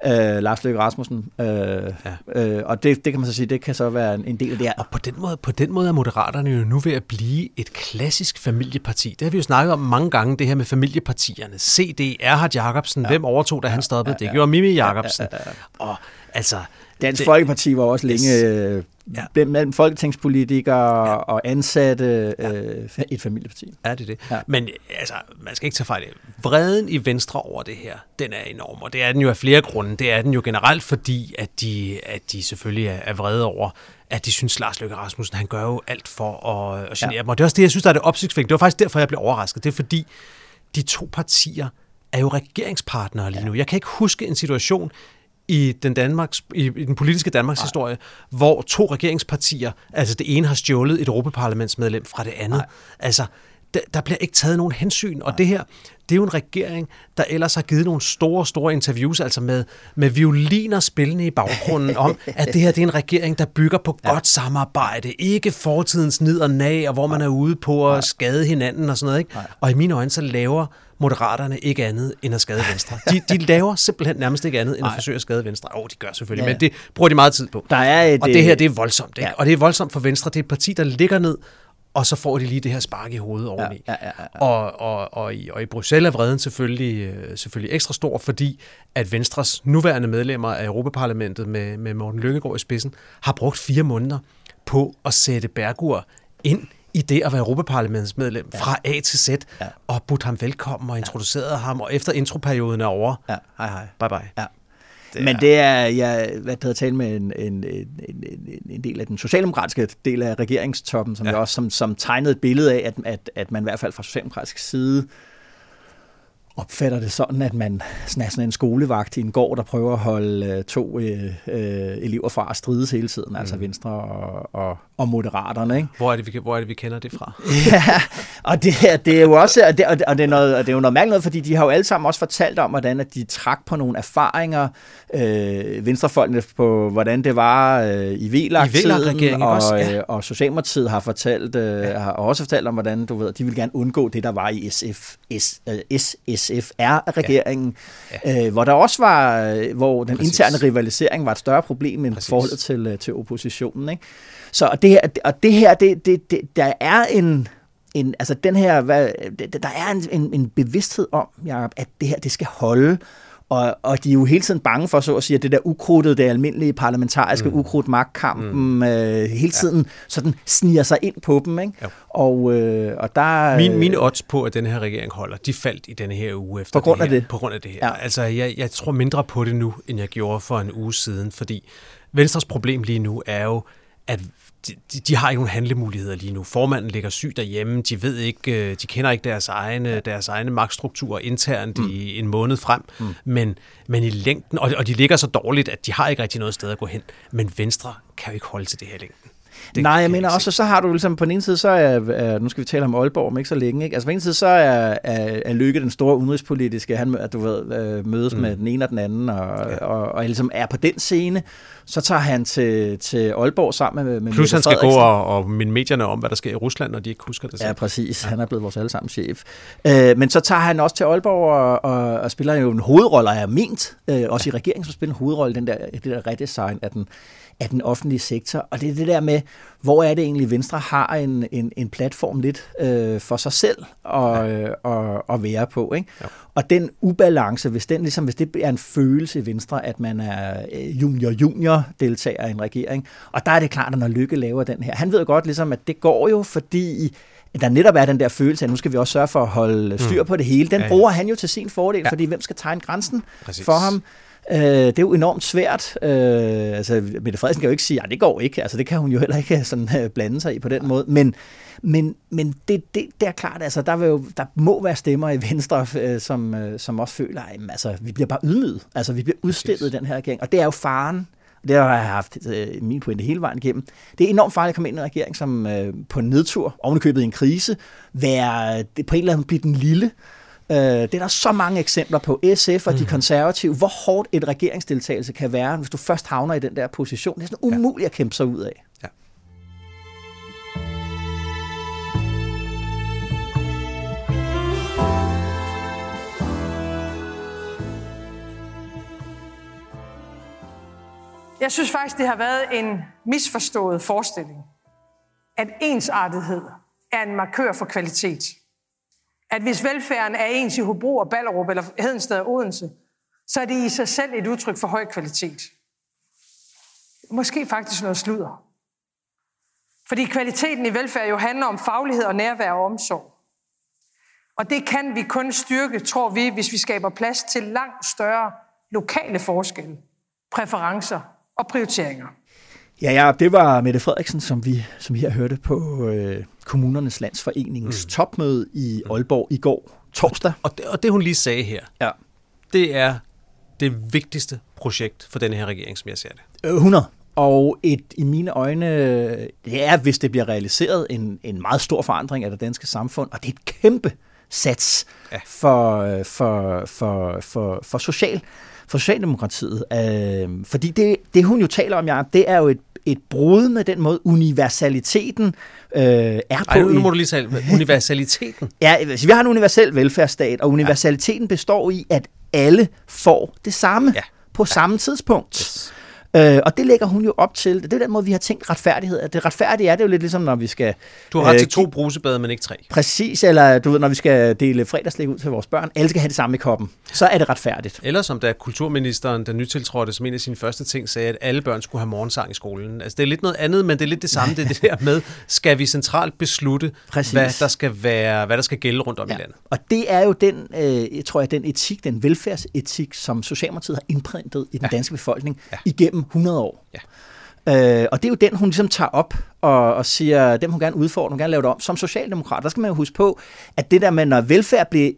øh, Lars Løkke Rasmussen. Øh, Ja. øh, og det, det kan man så sige, det kan så være en, en del af det her. Og på den, måde, på den måde er Moderaterne jo nu ved at blive et klassisk familieparti. Det har vi jo snakket om mange gange, det her med familiepartierne. CD, Erhard Jacobsen, ja. hvem overtog, da han stoppede? Det gjorde Mimi Jacobsen. Og altså... Dansk det- Folkeparti var også længe øh, Ja. ja. mellem folketingspolitikere ja. og ansatte øh, et familieparti. Er det det? Ja. Ja. Men altså, man skal ikke tage fejl. Vreden i Venstre over det her, den er enorm, og det er den jo af flere grunde. Det er den jo generelt, fordi at de, at de selvfølgelig er, er vrede over, at de synes, Lars Løkke Rasmussen, han gør jo alt for at, at genere ja. dem. Og det er også det, jeg synes, der er det opsigtsvækkende. Det var faktisk derfor, jeg blev overrasket. Det er fordi, de to partier er jo regeringspartnere lige nu. Jeg kan ikke huske en situation i den, Danmarks, i, i den politiske Danmarks historie, hvor to regeringspartier, altså det ene har stjålet et Europaparlamentsmedlem fra det andet. Nej. Altså, der, der bliver ikke taget nogen hensyn, og det her, det er jo en regering, der ellers har givet nogle store, store interviews, altså med, med violiner spillende i baggrunden, om, at det her det er en regering, der bygger på ja. godt samarbejde, ikke fortidens nid og nag, og hvor man er ude på at skade hinanden og sådan noget. Ikke? Og i mine øjne, så laver Moderaterne ikke andet end at skade Venstre. De, de laver simpelthen nærmest ikke andet end at forsøge at skade Venstre. Åh, oh, de gør selvfølgelig, ja. Ja. men det bruger de meget tid på. Der er et, og det her, øh, det er voldsomt. Ikke? Ja. ja. Og det er voldsomt for Venstre. Det er et parti, der ligger ned, og så får de lige det her spark i hovedet oveni. ja, ja, ja. Og, og, og, i, og i Bruxelles er vreden selvfølgelig, øh, selvfølgelig ekstra stor, fordi at Venstres nuværende medlemmer af Europaparlamentet med, med Morten Lykkegaard i spidsen har brugt fire måneder på at sætte Bergur ind i det at være Europaparlamentsmedlem ja. fra A til Z, ja. og budt ham velkommen og introduceret ja. ham, og efter introperioden er over, Ja, hej hej. bye bye. Ja. Men det er, jeg hvad det hedder, talt med en, en, en, en, en del af den socialdemokratiske del af regeringstoppen, som, Ja. ja. også, som, som tegnede et billede af, at, at, at man i hvert fald fra socialdemokratisk side opfatter det sådan, at man sådan er sådan en skolevagt i en gård, der prøver at holde øh, to øh, øh, elever fra at strides hele tiden, mm. altså Venstre og, og, og Moderaterne. Ikke? Hvor er, det, vi, hvor er det, vi kender det fra? Ja, og det, det er jo også, og det, og det, er noget, og det er jo noget mærkeligt, noget, fordi de har jo alle sammen også fortalt om, hvordan at de trak på nogle erfaringer, øh, venstrefolkene på, hvordan det var øh, i VLAG-tiden, og, også? Ja. øh, og Socialdemokratiet har fortalt, øh, ja. har også fortalt om, hvordan du ved, de vil gerne undgå det, der var i SF, S, øh, SSFR-regeringen, ja. Ja. Øh, hvor der også var, øh, hvor den Præcis. interne rivalisering var et større problem end Præcis. forholdet til, øh, til oppositionen. Ikke? Så og det her, og det her det, det, det, der er en, en, altså den her, hvad, der er en, en, en bevidsthed om, Jacob, at det her, det skal holde, og, og de er jo hele tiden bange for, så at sige, at det der ukrudtet, det almindelige parlamentariske mm. ukrudt magtkampen, mm. øh, hele tiden ja. sådan sniger sig ind på dem, ikke? Jo. Og, øh, og der... Min, mine odds på, at denne her regering holder, de faldt i denne her uge efter På grund det af her. det? På grund af det her. Ja. Ja. Altså, jeg, jeg tror mindre på det nu, end jeg gjorde for en uge siden, fordi Venstres problem lige nu er jo, at de, de har ikke nogen handlemuligheder lige nu. Formanden ligger syg derhjemme, de ved ikke, øh, de kender ikke deres egne, deres egne magtstrukturer internt mm. i en måned frem, mm. men, men i længden, og, og de ligger så dårligt, at de har ikke rigtig noget sted at gå hen, men Venstre kan jo ikke holde til det her længden. Det Nej, jeg mener også, så har du ligesom på den ene side, så er, er nu skal vi tale om Aalborg om ikke så længe, ikke? altså på den ene side, så er, er, er Lykke den store udenrigspolitiske, han at du ved, øh, mødes mm. med den ene og den anden, og, ja. og, og, og ligesom er på den scene, så tager han til, til Aalborg sammen med, med Plus han skal gå og, og minde medierne om, hvad der sker i Rusland, når de ikke husker det selv. Ja, præcis. Ja. Han er blevet vores allesammen chef. Øh, men så tager han også til Aalborg og, og, og spiller jo en hovedrolle, og er ment, øh, også i regeringen, som spiller en hovedrolle, den der, det der redesign af den, af den offentlige sektor. Og det er det der med, hvor er det egentlig, Venstre har en, en, en platform lidt øh, for sig selv at, ja. øh, at, at være på. Ikke? Ja. Og den ubalance, hvis, den, ligesom, hvis det er en følelse i Venstre, at man er junior-junior-deltager i en regering, og der er det klart, at når Lykke laver den her, han ved godt ligesom, at det går jo, fordi der netop er den der følelse, at nu skal vi også sørge for at holde styr mm. på det hele. Den ja, ja. bruger han jo til sin fordel, ja. fordi hvem skal tegne grænsen Præcis. for ham? Øh, det er jo enormt svært. Øh, altså, Mette Frederiksen kan jo ikke sige, at det går ikke. Altså, det kan hun jo heller ikke sådan, uh, blande sig i på den måde. Men, men, men det, det, det er klart, altså, der, vil jo, der må være stemmer i Venstre, øh, som, øh, som også føler, at altså, vi bliver bare ydmyget. Altså, vi bliver udstillet i den her regering. Og det er jo faren. Det har jeg haft øh, min pointe hele vejen igennem. Det er enormt farligt at komme ind i en regering, som øh, på en nedtur, ovenikøbet i en krise, være, det på en eller anden blive den lille, Øh, det er der så mange eksempler på. SF og mm. de konservative, hvor hårdt et regeringsdeltagelse kan være, hvis du først havner i den der position. Det er sådan umuligt ja. at kæmpe sig ud af. Ja. Jeg synes faktisk, det har været en misforstået forestilling, at ensartethed er en markør for kvalitet at hvis velfærden er ens i Hobro og Ballerup eller Hedensted og Odense, så er det i sig selv et udtryk for høj kvalitet. Måske faktisk noget sludder. Fordi kvaliteten i velfærd jo handler om faglighed og nærvær og omsorg. Og det kan vi kun styrke, tror vi, hvis vi skaber plads til langt større lokale forskelle, præferencer og prioriteringer. Ja, ja, det var Mette Frederiksen, som vi, som vi har hørte på øh, Kommunernes Landsforeningens mm. topmøde i Aalborg i går, torsdag. Og det, og det hun lige sagde her, ja. det er det vigtigste projekt for denne her regering, som jeg ser det. 100. Og et, i mine øjne, det er, hvis det bliver realiseret, en, en meget stor forandring af det danske samfund, og det er et kæmpe sats ja. for, for, for, for, for social for Socialdemokratiet. Øh, fordi det, det, hun jo taler om, ja, det er jo et, et brud med den måde, universaliteten øh, er på. Ej, nu må du lige sige universaliteten. ja, vi har en universel velfærdsstat, og universaliteten ja. består i, at alle får det samme ja. på samme tidspunkt. Yes. Øh, og det lægger hun jo op til. Det er den måde, vi har tænkt retfærdighed. At det retfærdige er det jo lidt ligesom, når vi skal... Du har ret øh, til to brusebade, men ikke tre. Præcis, eller du ved, når vi skal dele fredagslæg ud til vores børn. Alle skal have det samme i koppen. Så er det retfærdigt. Eller som da kulturministeren, der nytiltrådte, som en af sine første ting, sagde, at alle børn skulle have morgensang i skolen. Altså, det er lidt noget andet, men det er lidt det samme. Det det der med, skal vi centralt beslutte, hvad der, skal være, hvad der skal gælde rundt om ja. i landet. Og det er jo den, øh, tror jeg, den etik, den velfærdsetik, som Socialdemokratiet har indprintet i den ja. danske befolkning ja. igennem 100 år. Ja. Øh, og det er jo den, hun ligesom tager op og, og siger, dem hun gerne udfordrer, hun gerne lave det om. Som socialdemokrat, der skal man jo huske på, at det der med, når velfærd bliver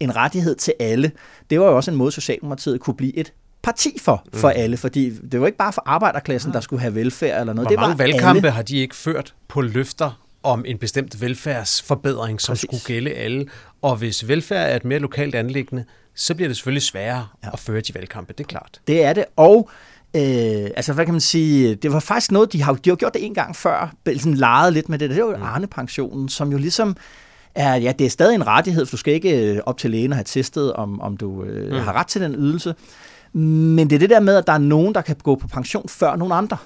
en rettighed til alle, det var jo også en måde, Socialdemokratiet kunne blive et parti for, for mm. alle, fordi det var ikke bare for arbejderklassen, der skulle have velfærd eller noget. Hvor det mange var valgkampe alle. har de ikke ført på løfter om en bestemt velfærdsforbedring, som Præcis. skulle gælde alle. Og hvis velfærd er et mere lokalt anlæggende, så bliver det selvfølgelig sværere ja. at føre de valgkampe, det er klart. Det er det, og Øh, altså, hvad kan man sige? Det var faktisk noget, de har, de har gjort det en gang før, sådan leget lidt med det. Det var jo mm. Arne-pensionen, som jo ligesom er, ja, det er stadig en rettighed, for du skal ikke øh, op til lægen og have testet, om, om du øh, mm. har ret til den ydelse. Men det er det der med, at der er nogen, der kan gå på pension før nogen andre.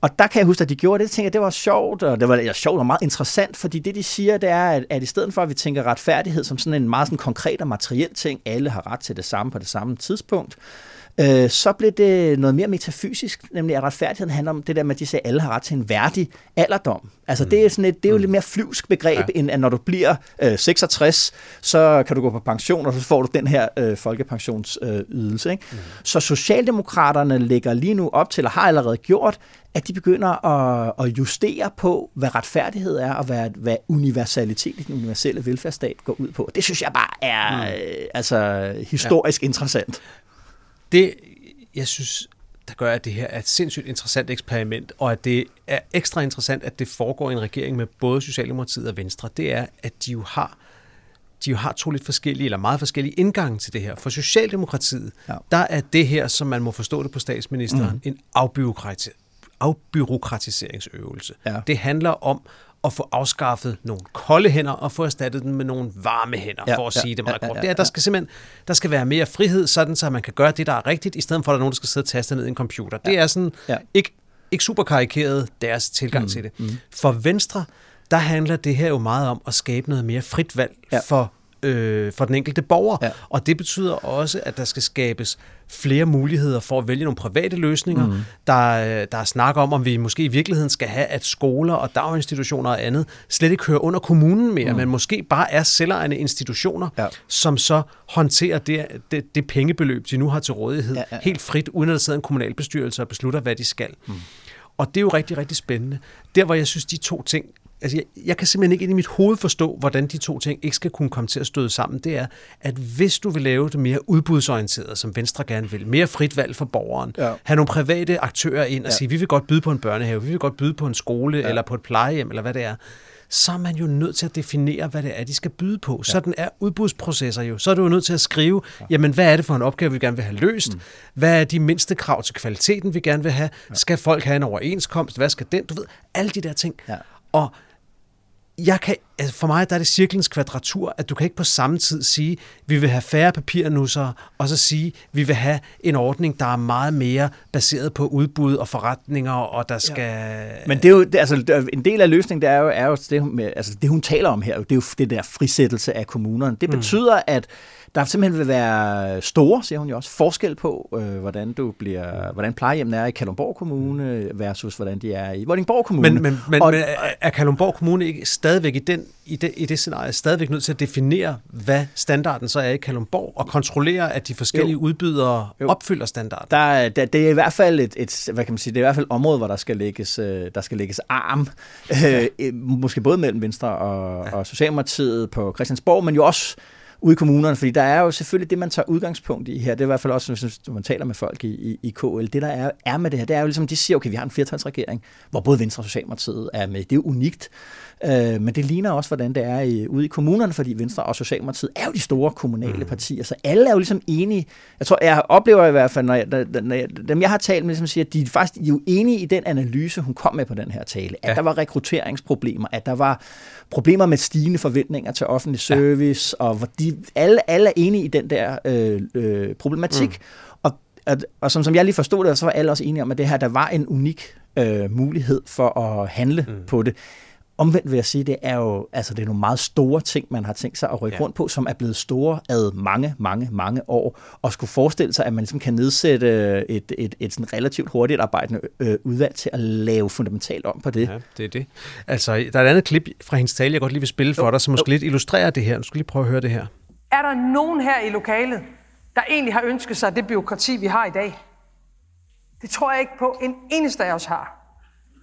Og der kan jeg huske, at de gjorde det. Jeg tænkte, at det var sjovt, og det var ja, sjovt og meget interessant, fordi det, de siger, det er, at, at i stedet for, at vi tænker retfærdighed som sådan en meget sådan konkret og materiel ting, alle har ret til det samme på det samme tidspunkt, Øh, så blev det noget mere metafysisk, nemlig at retfærdigheden handler om det der med, at de siger, at alle har ret til en værdig alderdom. Altså mm. det, er sådan et, det er jo mm. lidt mere flyvsk begreb, ja. end at når du bliver øh, 66, så kan du gå på pension, og så får du den her øh, folkepensionsydelse. Øh, ikke? Mm. Så Socialdemokraterne lægger lige nu op til, og har allerede gjort, at de begynder at, at justere på, hvad retfærdighed er, og hvad, hvad universalitet i den universelle velfærdsstat går ud på. Det synes jeg bare er mm. øh, altså, historisk ja. interessant. Det, jeg synes, der gør, at det her er et sindssygt interessant eksperiment, og at det er ekstra interessant, at det foregår i en regering med både Socialdemokratiet og Venstre, det er, at de jo har de jo har to lidt forskellige, eller meget forskellige indgange til det her. For Socialdemokratiet, ja. der er det her, som man må forstå det på statsministeren, mm. en afbyråkratiseringsøvelse. Ja. Det handler om at få afskaffet nogle kolde hænder og få erstattet dem med nogle varme hænder, ja, for at ja, sige det meget ja, kort. Ja, ja, der skal simpelthen der skal være mere frihed, sådan så man kan gøre det, der er rigtigt, i stedet for at der er nogen, der skal sidde og taste ned i en computer. Ja, det er sådan ja. ikke, ikke super karikeret deres tilgang mm, til det. Mm. For Venstre, der handler det her jo meget om at skabe noget mere frit valg ja. for øh, for den enkelte borger. Ja. Og det betyder også, at der skal skabes flere muligheder for at vælge nogle private løsninger. Mm. Der, der er snak om, om vi måske i virkeligheden skal have, at skoler og daginstitutioner og andet slet ikke hører under kommunen mere, mm. men måske bare er selvejende institutioner, ja. som så håndterer det, det, det pengebeløb, de nu har til rådighed, ja, ja, ja. helt frit, uden at der sidder en kommunalbestyrelse og beslutter, hvad de skal. Mm. Og det er jo rigtig, rigtig spændende. Der, hvor jeg synes, de to ting altså jeg, jeg kan simpelthen ikke ind i mit hoved forstå, hvordan de to ting ikke skal kunne komme til at støde sammen. Det er, at hvis du vil lave det mere udbudsorienteret, som Venstre gerne vil, mere frit valg for borgeren, ja. have nogle private aktører ind og ja. sige, vi vil godt byde på en børnehave, vi vil godt byde på en skole, ja. eller på et plejehjem, eller hvad det er, så er man jo nødt til at definere, hvad det er, de skal byde på. Ja. Sådan er udbudsprocesser jo. Så er du jo nødt til at skrive, jamen hvad er det for en opgave, vi gerne vil have løst? Mm. Hvad er de mindste krav til kvaliteten, vi gerne vil have? Ja. Skal folk have en overenskomst? Hvad skal den? Du ved, alle de der ting. Ja. Og jeg kan, altså for mig der er det cirklens kvadratur, at du kan ikke på samme tid sige, vi vil have færre papirnusser, og så sige, vi vil have en ordning, der er meget mere baseret på udbud og forretninger, og der skal... Ja. Men det er jo, det, altså, en del af løsningen, det er jo, er jo det, med, altså, det, hun taler om her, det er jo det der frisættelse af kommunerne. Det mm. betyder, mm. at der simpelthen vil være store, siger hun jo også, forskel på, øh, hvordan du bliver, hvordan plejehjemmen er i Kalundborg Kommune versus hvordan de er i Vordingborg Kommune. Men, men, men, og, men er Kalundborg Kommune ikke stadigvæk i, den, i, det, i det scenarie stadigvæk nødt til at definere, hvad standarden så er i Kalundborg, og kontrollere, at de forskellige jo. udbydere jo. opfylder standarden? Der, der, det er i hvert fald et, et, hvad kan man sige, det er i hvert fald et område, hvor der skal lægges, øh, der skal lægges arm, ja. øh, måske både mellem Venstre og, ja. og Socialdemokratiet på Christiansborg, men jo også ude i kommunerne, fordi der er jo selvfølgelig det, man tager udgangspunkt i her, det er i hvert fald også, hvis man taler med folk i, i, i KL, det der er, er med det her, det er jo ligesom, de siger, okay, vi har en flertalsregering, hvor både Venstre og Socialdemokratiet er med. Det er jo unikt. Øh, men det ligner også, hvordan det er i, ude i kommunerne, fordi Venstre og Socialdemokratiet er jo de store kommunale mm. partier, så alle er jo ligesom enige. Jeg tror, jeg oplever i hvert fald, når jeg, når jeg, dem jeg har talt med, ligesom siger, de er faktisk de er jo enige i den analyse, hun kom med på den her tale, at ja. der var rekrutteringsproblemer, at der var problemer med stigende forventninger til offentlig service, ja. og hvor de, alle, alle er enige i den der øh, øh, problematik. Mm. Og, at, og som, som jeg lige forstod det, så var alle også enige om, at det her, der var en unik øh, mulighed for at handle mm. på det. Omvendt vil jeg sige, det er jo altså det er nogle meget store ting, man har tænkt sig at rykke ja. rundt på, som er blevet store ad mange, mange, mange år, og skulle forestille sig, at man ligesom kan nedsætte et, et, et sådan relativt hurtigt arbejdende øh, udvalg til at lave fundamentalt om på det. Ja, det er det. Altså, der er et andet klip fra hendes tale, jeg godt lige vil spille for jo, dig, som måske jo. lidt illustrerer det her. Nu skal lige prøve at høre det her. Er der nogen her i lokalet, der egentlig har ønsket sig det byråkrati, vi har i dag? Det tror jeg ikke på, en eneste af os har.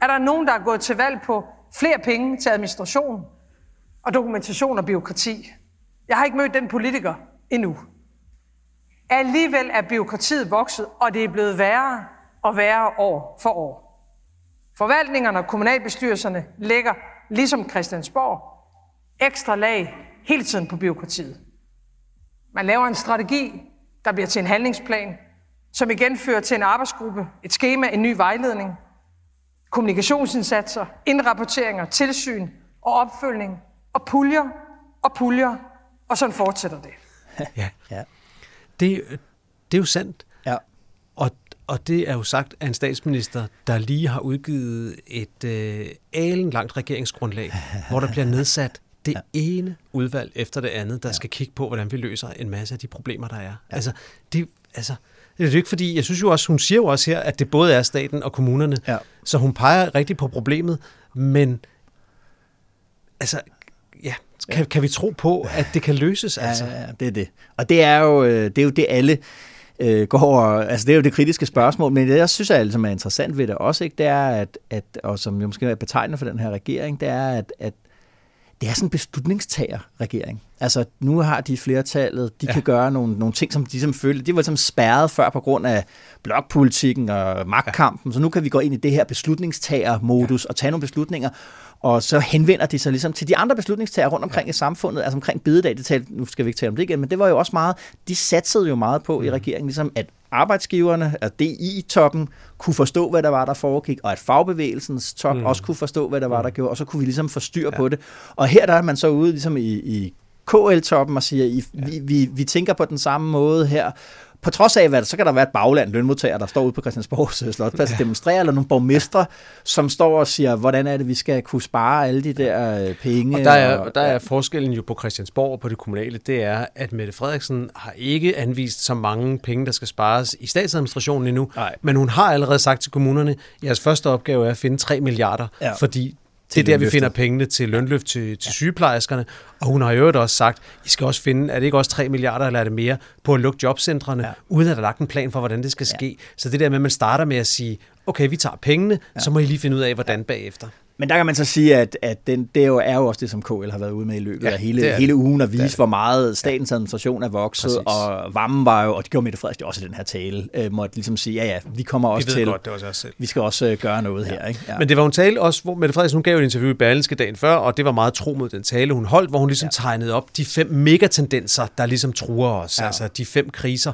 Er der nogen, der er gået til valg på flere penge til administration og dokumentation og byråkrati. Jeg har ikke mødt den politiker endnu. Alligevel er byråkratiet vokset, og det er blevet værre og værre år for år. Forvaltningerne og kommunalbestyrelserne lægger, ligesom Christiansborg, ekstra lag hele tiden på byråkratiet. Man laver en strategi, der bliver til en handlingsplan, som igen fører til en arbejdsgruppe, et schema, en ny vejledning – kommunikationsindsatser, indrapporteringer, tilsyn og opfølgning, og puljer og puljer, og sådan fortsætter det. ja. ja. Det, det er jo sandt. Ja. Og, og det er jo sagt af en statsminister, der lige har udgivet et øh, alen langt regeringsgrundlag, hvor der bliver nedsat det ja. ene udvalg efter det andet, der ja. skal kigge på, hvordan vi løser en masse af de problemer, der er. Ja. Altså, det, altså, det er jo ikke fordi, jeg synes jo også, hun siger jo også her, at det både er staten og kommunerne, ja. så hun peger rigtig på problemet, men altså, ja, kan, ja. kan vi tro på, at det kan løses? Altså? Ja, ja, det er det. Og det er jo øh, det, er jo det alle øh, går, altså det er jo det kritiske spørgsmål, men det jeg synes er, ligesom er interessant ved det også, ikke, det er, at, at, og som jo måske er betegnende for den her regering, det er, at, at det er sådan en beslutningstager-regering. Altså, nu har de flertallet, de ja. kan gøre nogle, nogle ting, som de som følte, de var som spærret før på grund af blokpolitikken og magtkampen, ja. så nu kan vi gå ind i det her beslutningstager-modus ja. og tage nogle beslutninger, og så henvender de sig ligesom til de andre beslutningstager rundt omkring ja. i samfundet, altså omkring bededag, det talte, nu skal vi ikke tale om det igen, men det var jo også meget, de satsede jo meget på mm. i regeringen, ligesom at arbejdsgiverne, at DI-toppen, kunne forstå, hvad der var, der foregik, og at fagbevægelsens top mm. også kunne forstå, hvad der var, der mm. gjorde, og så kunne vi ligesom få styr ja. på det. Og her der er man så ude ligesom i, i KL-toppen og siger, I, ja. vi, vi, vi tænker på den samme måde her, på trods af, hvad så kan der være et bagland lønmodtager, der står ude på Christiansborgs øh, Slotplads ja. og demonstrerer, eller nogle borgmestre, som står og siger, hvordan er det, vi skal kunne spare alle de der øh, penge. Og der er, og, der er forskellen jo på Christiansborg og på det kommunale, det er, at Mette Frederiksen har ikke anvist så mange penge, der skal spares i statsadministrationen endnu, Nej. men hun har allerede sagt til kommunerne, jeres første opgave er at finde 3 milliarder, ja. fordi det er der, vi finder pengene til lønløft til, til sygeplejerskerne. Og hun har jo også sagt, I skal også finde, er det ikke også 3 milliarder, eller er det mere, på at lukke jobcentrene, ja. uden at der er lagt en plan for, hvordan det skal ske. Ja. Så det der med, at man starter med at sige, okay, vi tager pengene, ja. så må I lige finde ud af, hvordan bagefter. Men der kan man så sige, at, at den, det er jo, er jo også det, som KL har været ude med i løbet ja, af hele, hele ugen, at vise, hvor meget statens administration er vokset, Præcis. og Vammen var jo, og det gjorde Mette Frederiksen også i den her tale, øh, måtte ligesom sige, ja ja, vi kommer også vi til, godt, det også os selv. vi skal også øh, gøre noget ja. her. Ikke? Ja. Men det var en tale også, hvor Mette Frederiksen hun gav et interview i Berlinske dagen før, og det var meget tro mod den tale, hun holdt, hvor hun ligesom ja. tegnede op de fem megatendenser, der ligesom truer os, ja. altså de fem kriser.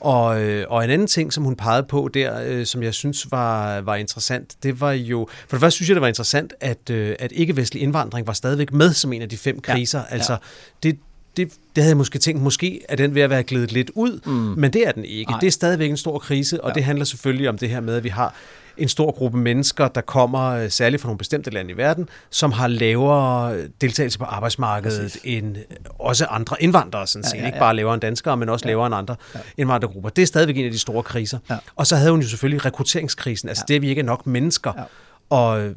Og, øh, og en anden ting, som hun pegede på der, øh, som jeg synes var, var interessant, det var jo... For det første synes jeg, det var interessant, at, øh, at ikke-vestlig indvandring var stadigvæk med som en af de fem kriser. Ja, ja. Altså, det, det, det havde jeg måske tænkt, måske er den ved at være glædet lidt ud, mm. men det er den ikke. Nej. Det er stadigvæk en stor krise, og ja. det handler selvfølgelig om det her med, at vi har en stor gruppe mennesker, der kommer øh, særligt fra nogle bestemte lande i verden, som har lavere deltagelse på arbejdsmarkedet Præcis. end også andre indvandrere, sådan set. Ja, ja, ja. Ikke bare lavere end danskere, men også ja. lavere end andre ja. indvandrergrupper. Det er stadigvæk en af de store kriser. Ja. Og så havde hun jo selvfølgelig rekrutteringskrisen, altså ja. det, at vi ikke er nok mennesker. Ja. Og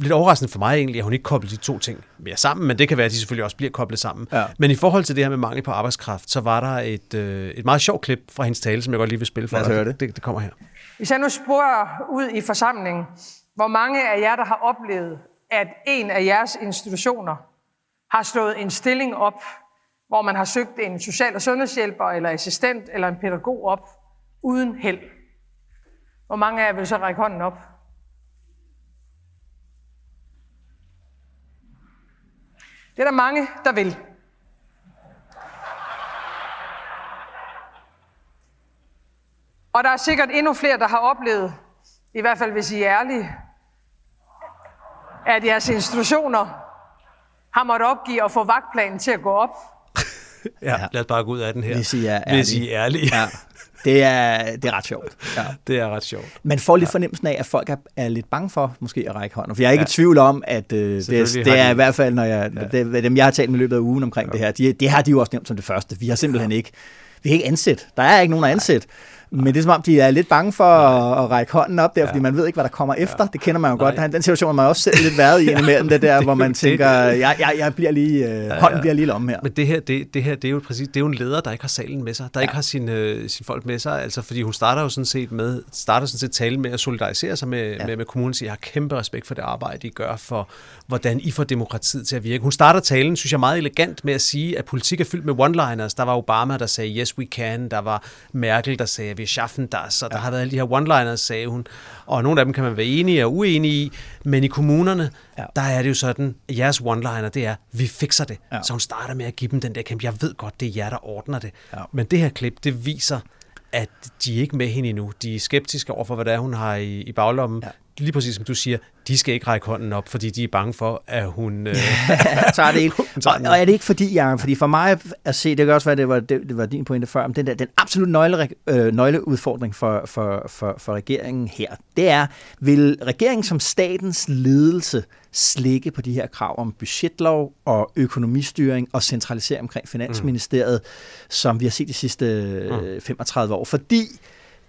lidt overraskende for mig egentlig, at hun ikke kobler de to ting mere sammen, men det kan være, at de selvfølgelig også bliver koblet sammen. Ja. Men i forhold til det her med mangel på arbejdskraft, så var der et, øh, et meget sjovt klip fra hendes tale, som jeg godt lige vil spille for dig. Det. det. Det kommer her. Hvis jeg nu spørger ud i forsamlingen, hvor mange af jer, der har oplevet, at en af jeres institutioner har slået en stilling op, hvor man har søgt en social- og sundhedshjælper, eller assistent, eller en pædagog op, uden held. Hvor mange af jer vil så række hånden op? Det er der mange, der vil. Og der er sikkert endnu flere, der har oplevet, i hvert fald hvis I er ærlige, at jeres institutioner har måttet opgive at få vagtplanen til at gå op. ja, lad os bare gå ud af den her. Hvis I er ærlige. Hvis I er ærlige. Ja. Det er, det er ret sjovt. Ja. Det er ret sjovt. Man får lidt ja. fornemmelsen af, at folk er, er lidt bange for måske at række hånden. For jeg er ikke ja. i tvivl om, at uh, det, det er i hvert fald, når jeg, ja. det, dem jeg har talt med løbet af ugen omkring ja. det her, de, det har de jo også nævnt som det første. Vi har simpelthen ja. ikke, vi har ikke ansat. Der er ikke nogen at ansætte. Men det er som om, de er lidt bange for at, at række hånden op der, ja. fordi man ved ikke, hvad der kommer efter. Det kender man jo Nej. godt. Den situation har man også selv lidt været i imellem det der, hvor man tænker, jeg, jeg, jeg bliver lige, uh, ja, hånden bliver lige om her. Men det her, det, det her, det er jo præcis, det er jo en leder, der ikke har salen med sig, der ja. ikke har sin, uh, sin folk med sig, altså fordi hun starter jo sådan set med, starter sådan set tale med at solidarisere sig med, ja. med, med kommunen, siger, jeg har kæmpe respekt for det arbejde, I gør for, hvordan I får demokratiet til at virke. Hun starter talen, synes jeg, meget elegant med at sige, at politik er fyldt med one-liners. Der var Obama, der sagde, yes we can. Der var Merkel, der sagde, vi schaffen das. Og der ja. har været alle de her one-liners, sagde hun. Og nogle af dem kan man være enige og uenige i. Men i kommunerne, ja. der er det jo sådan, at jeres one-liner, det er, vi fikser det. Ja. Så hun starter med at give dem den der kæmpe, jeg ved godt, det er jer, der ordner det. Ja. Men det her klip, det viser, at de er ikke med hende endnu. De er skeptiske over for, hvad det er, hun har i, i baglommen. Ja lige præcis som du siger, de skal ikke række hånden op, fordi de er bange for, at hun... Øh, tager det ikke. og, og er det ikke fordi, jeg, fordi for mig at se, det kan også være, det var, det, det var din pointe før, men den, der, den absolut nøgle, øh, nøgleudfordring for, for, for, for regeringen her, det er, vil regeringen som statens ledelse slikke på de her krav om budgetlov og økonomistyring og centralisering omkring Finansministeriet, mm. som vi har set de sidste mm. 35 år, fordi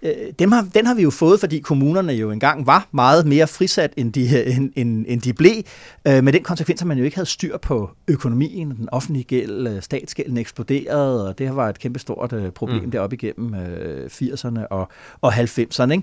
øh, dem har, den har vi jo fået, fordi kommunerne jo engang var meget mere frisat, end de, end, end, end de blev, øh, med den konsekvens, at man jo ikke havde styr på økonomien, den offentlige gæld, øh, statsgælden eksploderede, og det var et kæmpestort øh, problem mm. deroppe igennem øh, 80'erne og, og 90'erne. Ikke?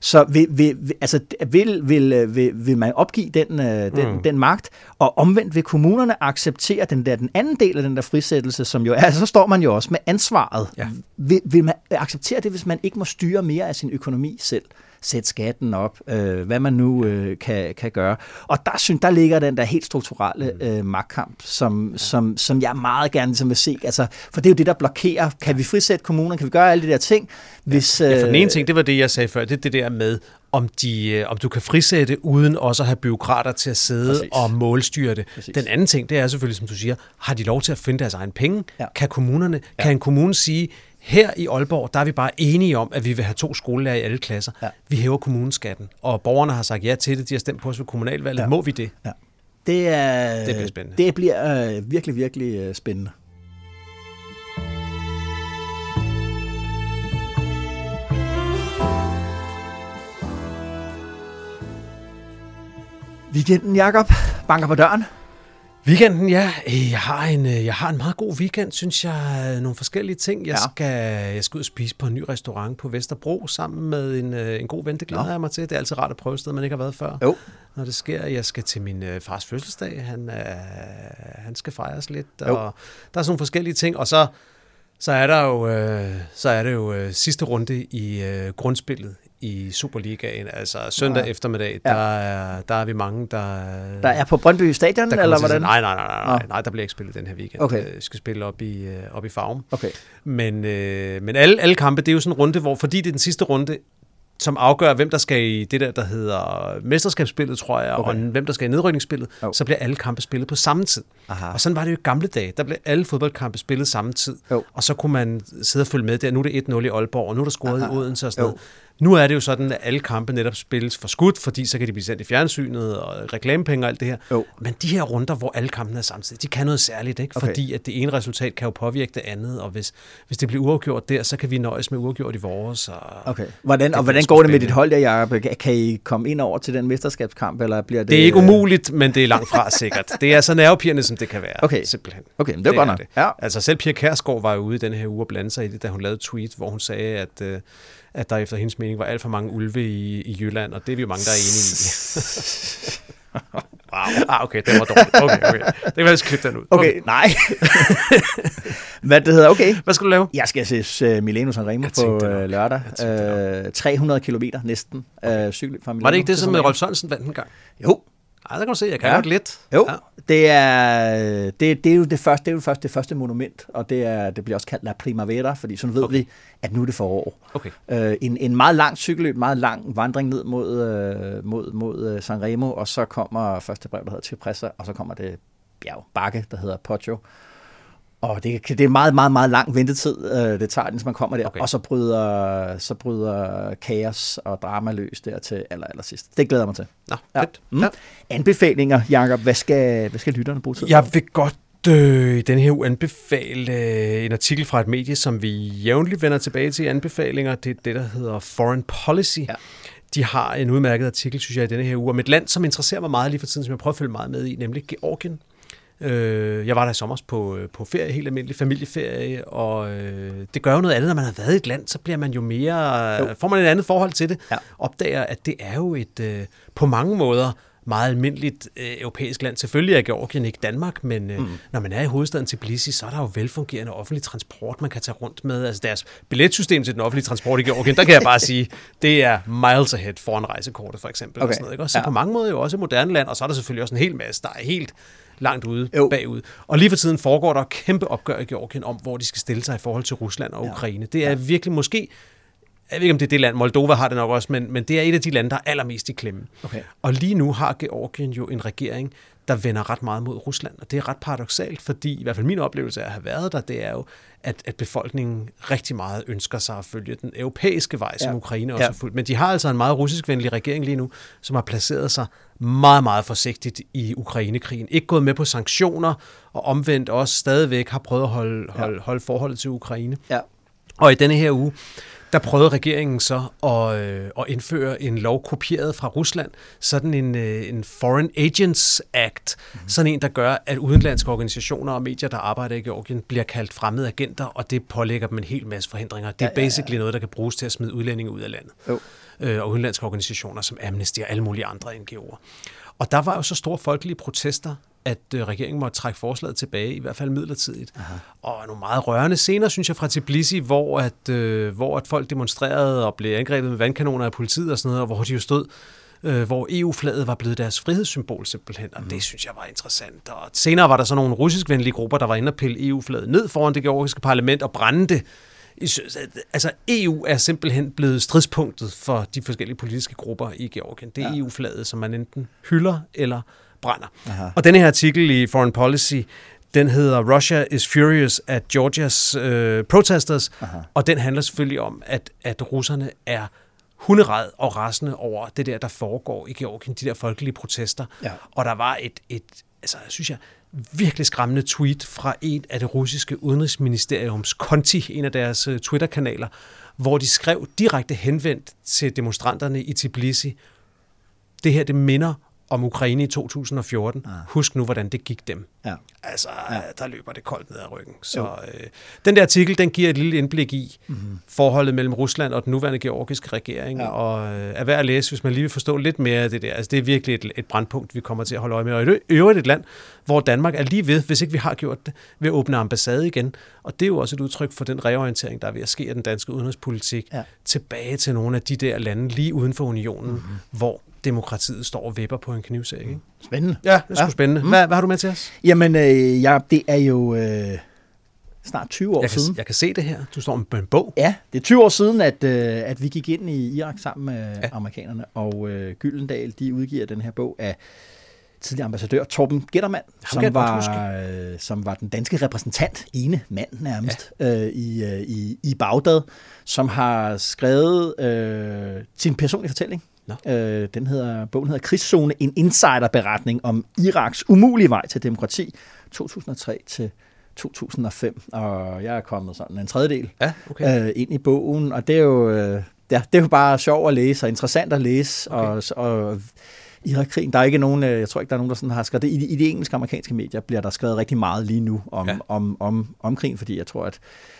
Så vil, vil, altså, vil, vil, vil, vil man opgive den, øh, den, mm. den magt, og omvendt vil kommunerne acceptere den der den anden del af den der frisættelse, som jo er, så står man jo også med ansvaret. Ja. Vil, vil man acceptere det, hvis man ikke må styre mere af sin økonomi selv? Sætte skatten op, øh, hvad man nu øh, kan, kan gøre. Og der synes, der ligger den der helt strukturelle mm. øh, magtkamp, som, ja. som, som jeg meget gerne ligesom vil se. Altså, for det er jo det, der blokerer. Kan vi frisætte kommunerne? Kan vi gøre alle de der ting? Hvis, ja, for den ene øh, ting, det var det, jeg sagde før, det er det der med, om, de, øh, om du kan frisætte uden også at have byråkrater til at sidde Præcis. og målstyre det. Præcis. Den anden ting, det er selvfølgelig, som du siger, har de lov til at finde deres egen penge? Ja. Kan kommunerne, ja. kan en kommune sige, her i Aalborg, der er vi bare enige om, at vi vil have to skolelærer i alle klasser. Ja. Vi hæver kommuneskatten, og borgerne har sagt ja til det. De har stemt på os ved kommunalvalget. Ja. Må vi det? Ja. Det, er, det bliver spændende. Det bliver øh, virkelig, virkelig øh, spændende. Weekenden, Jakob, banker på døren. Weekenden, ja. Øh, jeg har, en, øh, jeg har en meget god weekend, synes jeg. Nogle forskellige ting. Jeg, ja. skal, jeg skal ud og spise på en ny restaurant på Vesterbro sammen med en, øh, en god ven. Det glæder jeg mig til. Det er altid rart at prøve et sted, man ikke har været før. Jo. Når det sker, jeg skal til min fars fødselsdag. Han, øh, han skal fejres lidt. Jo. Og der er sådan nogle forskellige ting. Og så, så er der jo, øh, så er det jo øh, sidste runde i øh, grundspillet i Superligaen, altså søndag ja. eftermiddag, ja. der, er, der er vi mange, der... Der er på Brøndby Stadion, eller hvordan? Nej, nej, nej, nej, nej, nej, der bliver ikke spillet den her weekend. Okay. Vi skal spille op i, øh, op i Farum. Okay. Men, øh, men alle, alle kampe, det er jo sådan en runde, hvor fordi det er den sidste runde, som afgør, hvem der skal i det der, der hedder mesterskabsspillet, tror jeg, okay. og hvem der skal i nedrykningsspillet, oh. så bliver alle kampe spillet på samme tid. Aha. Og sådan var det jo i gamle dage. Der blev alle fodboldkampe spillet samme tid. Oh. Og så kunne man sidde og følge med der. Nu er det 1-0 i Aalborg, og nu er der scoret Aha. i Odense og sådan noget. Nu er det jo sådan, at alle kampe netop spilles for skudt, fordi så kan de blive sendt i fjernsynet og reklamepenge og alt det her. Jo. Men de her runder, hvor alle kampene er samtidig, de kan noget særligt, ikke? Okay. fordi at det ene resultat kan jo påvirke det andet, og hvis, hvis det bliver uafgjort der, så kan vi nøjes med uafgjort i vores. Og okay. Hvordan, og hvordan går det med dit hold der, Jacob? Kan I komme ind over til den mesterskabskamp, eller bliver det... Det er ikke umuligt, men det er langt fra sikkert. Det er så nervepirrende, som det kan være, okay. simpelthen. Okay, men det er godt nok. Ja. Altså selv Pia Kærsgaard var jo ude i den her uge og blande sig i det, da hun lavede et tweet, hvor hun sagde, at... Øh, at der efter hendes mening var alt for mange ulve i, i Jylland, og det er vi jo mange, der er enige i. wow. Ah, okay, det var dårligt. Okay, okay. Det kan være, klippe den ud. Okay, okay. nej. Hvad det hedder, okay. Hvad skal du lave? Jeg skal se uh, Milano Sanremo på uh, lørdag. Uh, 300 kilometer næsten okay. uh, cykel fra Milano. Var det ikke det, som Rolf Sørensen vandt en gang? Jo, ej, der kan du se, jeg kan ja. godt lidt. Jo, ja. det, er, det, det, er jo det første, det er jo først det første monument, og det, er, det bliver også kaldt La Primavera, fordi sådan ved okay. vi, at nu er det forår. Okay. Øh, en, en meget lang cykelløb, meget lang vandring ned mod, øh, mod, mod øh, Sanremo, og så kommer første brev, der hedder Cipressa, og så kommer det bjerg, bakke, der hedder Poggio. Og det, det er meget, meget, meget lang ventetid, øh, det tager, hvis man kommer der. Okay. Og så bryder, så bryder kaos og drama løs der til aller, aller sidst. Det glæder jeg mig til. Nå, ja. fedt. Mm. Ja. Anbefalinger, Jacob. Hvad skal, hvad skal lytterne bruge tid Jeg vil godt øh, i den her uge anbefale øh, en artikel fra et medie, som vi jævnligt vender tilbage til i anbefalinger. Det er det, der hedder Foreign Policy. Ja. De har en udmærket artikel, synes jeg, i denne her uge, om et land, som interesserer mig meget lige for tiden, som jeg prøver at følge meget med i, nemlig Georgien. Øh, jeg var der i sommer på, øh, på ferie, helt almindelig familieferie, og øh, det gør jo noget andet, når man har været i et land, så bliver man jo mere, jo. får man et andet forhold til det, ja. opdager, at det er jo et øh, på mange måder meget almindeligt øh, europæisk land. Selvfølgelig er Georgien ikke Danmark, men øh, mm. når man er i hovedstaden Tbilisi, så er der jo velfungerende offentlig transport, man kan tage rundt med. Altså deres billetsystem til den offentlige transport i Georgien, der kan jeg bare sige, det er miles ahead foran rejsekortet for eksempel. Okay. Og sådan noget, ikke? Så ja. på mange måder jo også et moderne land, og så er der selvfølgelig også en hel masse, der er helt langt ude jo. bagud. Og lige for tiden foregår der kæmpe opgør i Georgien om, hvor de skal stille sig i forhold til Rusland og Ukraine. Det er ja. virkelig måske jeg ved ikke, om det er det land, Moldova har det nok også, men, men det er et af de lande, der er allermest i klemme. Okay. Og lige nu har Georgien jo en regering, der vender ret meget mod Rusland, og det er ret paradoxalt, fordi i hvert fald min oplevelse af at have været der, det er jo, at, at befolkningen rigtig meget ønsker sig at følge den europæiske vej, som ja. Ukraine også ja. har fulgt. Men de har altså en meget russiskvenlig regering lige nu, som har placeret sig meget, meget forsigtigt i Ukrainekrigen. Ikke gået med på sanktioner, og omvendt også stadigvæk har prøvet at holde, holde, ja. holde forholdet til Ukraine. Ja. Og i denne her uge, der prøvede regeringen så at, øh, at indføre en lov kopieret fra Rusland, sådan en, øh, en Foreign Agents Act, mm. sådan en, der gør, at udenlandske organisationer og medier, der arbejder i Georgien, bliver kaldt fremmede agenter, og det pålægger dem en hel masse forhindringer. Det er ja, ja, ja. basically noget, der kan bruges til at smide udlændinge ud af landet. Jo. Øh, og udenlandske organisationer som Amnesty og alle mulige andre NGO'er. Og der var jo så store folkelige protester at øh, regeringen måtte trække forslaget tilbage, i hvert fald midlertidigt. Aha. Og nogle meget rørende scener, synes jeg, fra Tbilisi, hvor at, øh, hvor at folk demonstrerede og blev angrebet med vandkanoner af politiet og sådan noget, og hvor de jo stod øh, hvor EU-flaget var blevet deres frihedssymbol simpelthen, og mm. det synes jeg var interessant. Og senere var der så nogle russiskvenlige grupper, der var inde og pille EU-flaget ned foran det georgiske parlament og brændte Altså EU er simpelthen blevet stridspunktet for de forskellige politiske grupper i Georgien. Det er ja. EU-flaget, som man enten hylder eller brænder. Aha. Og denne her artikel i Foreign Policy, den hedder Russia is furious at Georgia's uh, protesters, Aha. og den handler selvfølgelig om, at, at russerne er hunderad og rasende over det der, der foregår i Georgien, de der folkelige protester. Ja. Og der var et, et altså, synes jeg, virkelig skræmmende tweet fra en af det russiske udenrigsministeriums konti, en af deres uh, Twitter-kanaler, hvor de skrev direkte henvendt til demonstranterne i Tbilisi, det her, det minder om Ukraine i 2014. Ah. Husk nu, hvordan det gik dem. Ja. Altså, ja. der løber det koldt ned ad ryggen. Så øh, den der artikel, den giver et lille indblik i mm-hmm. forholdet mellem Rusland og den nuværende georgiske regering, ja. og øh, er værd at læse, hvis man lige vil forstå lidt mere af det der. Altså, det er virkelig et, et brandpunkt, vi kommer til at holde øje med. Og i øvrigt et land, hvor Danmark er lige ved, hvis ikke vi har gjort det, ved at åbne ambassade igen. Og det er jo også et udtryk for den reorientering, der er ved at ske af den danske udenrigspolitik, ja. tilbage til nogle af de der lande lige uden for unionen, mm-hmm. hvor demokratiet står og vipper på en knivsæk. Ikke? Spændende. Ja, det er ja. spændende. Mm. Hvad, hvad har du med til os? Jamen, øh, ja, det er jo øh, snart 20 år jeg siden. Kan, jeg kan se det her. Du står med en bog. Ja, det er 20 år siden, at, øh, at vi gik ind i Irak sammen med ja. amerikanerne, og øh, Gyldendal, de udgiver den her bog af tidligere ambassadør Torben Gettermann, som var, øh, som var den danske repræsentant, ene mand nærmest, ja. øh, i, øh, i, i Bagdad, som har skrevet øh, sin personlige fortælling No. Øh, den hedder, bogen hedder Krigszone, en insiderberetning om Iraks umulige vej til demokrati, 2003 til 2005, og jeg er kommet sådan en tredjedel ja, okay. øh, ind i bogen, og det er jo, øh, ja, det er jo bare sjov at læse og interessant at læse, okay. og, og Irakkrigen, der er ikke nogen, øh, jeg tror ikke, der er nogen, der sådan har skrevet det. I de, i de engelske amerikanske medier bliver der skrevet rigtig meget lige nu om, ja. om, om, om krigen, fordi jeg tror, at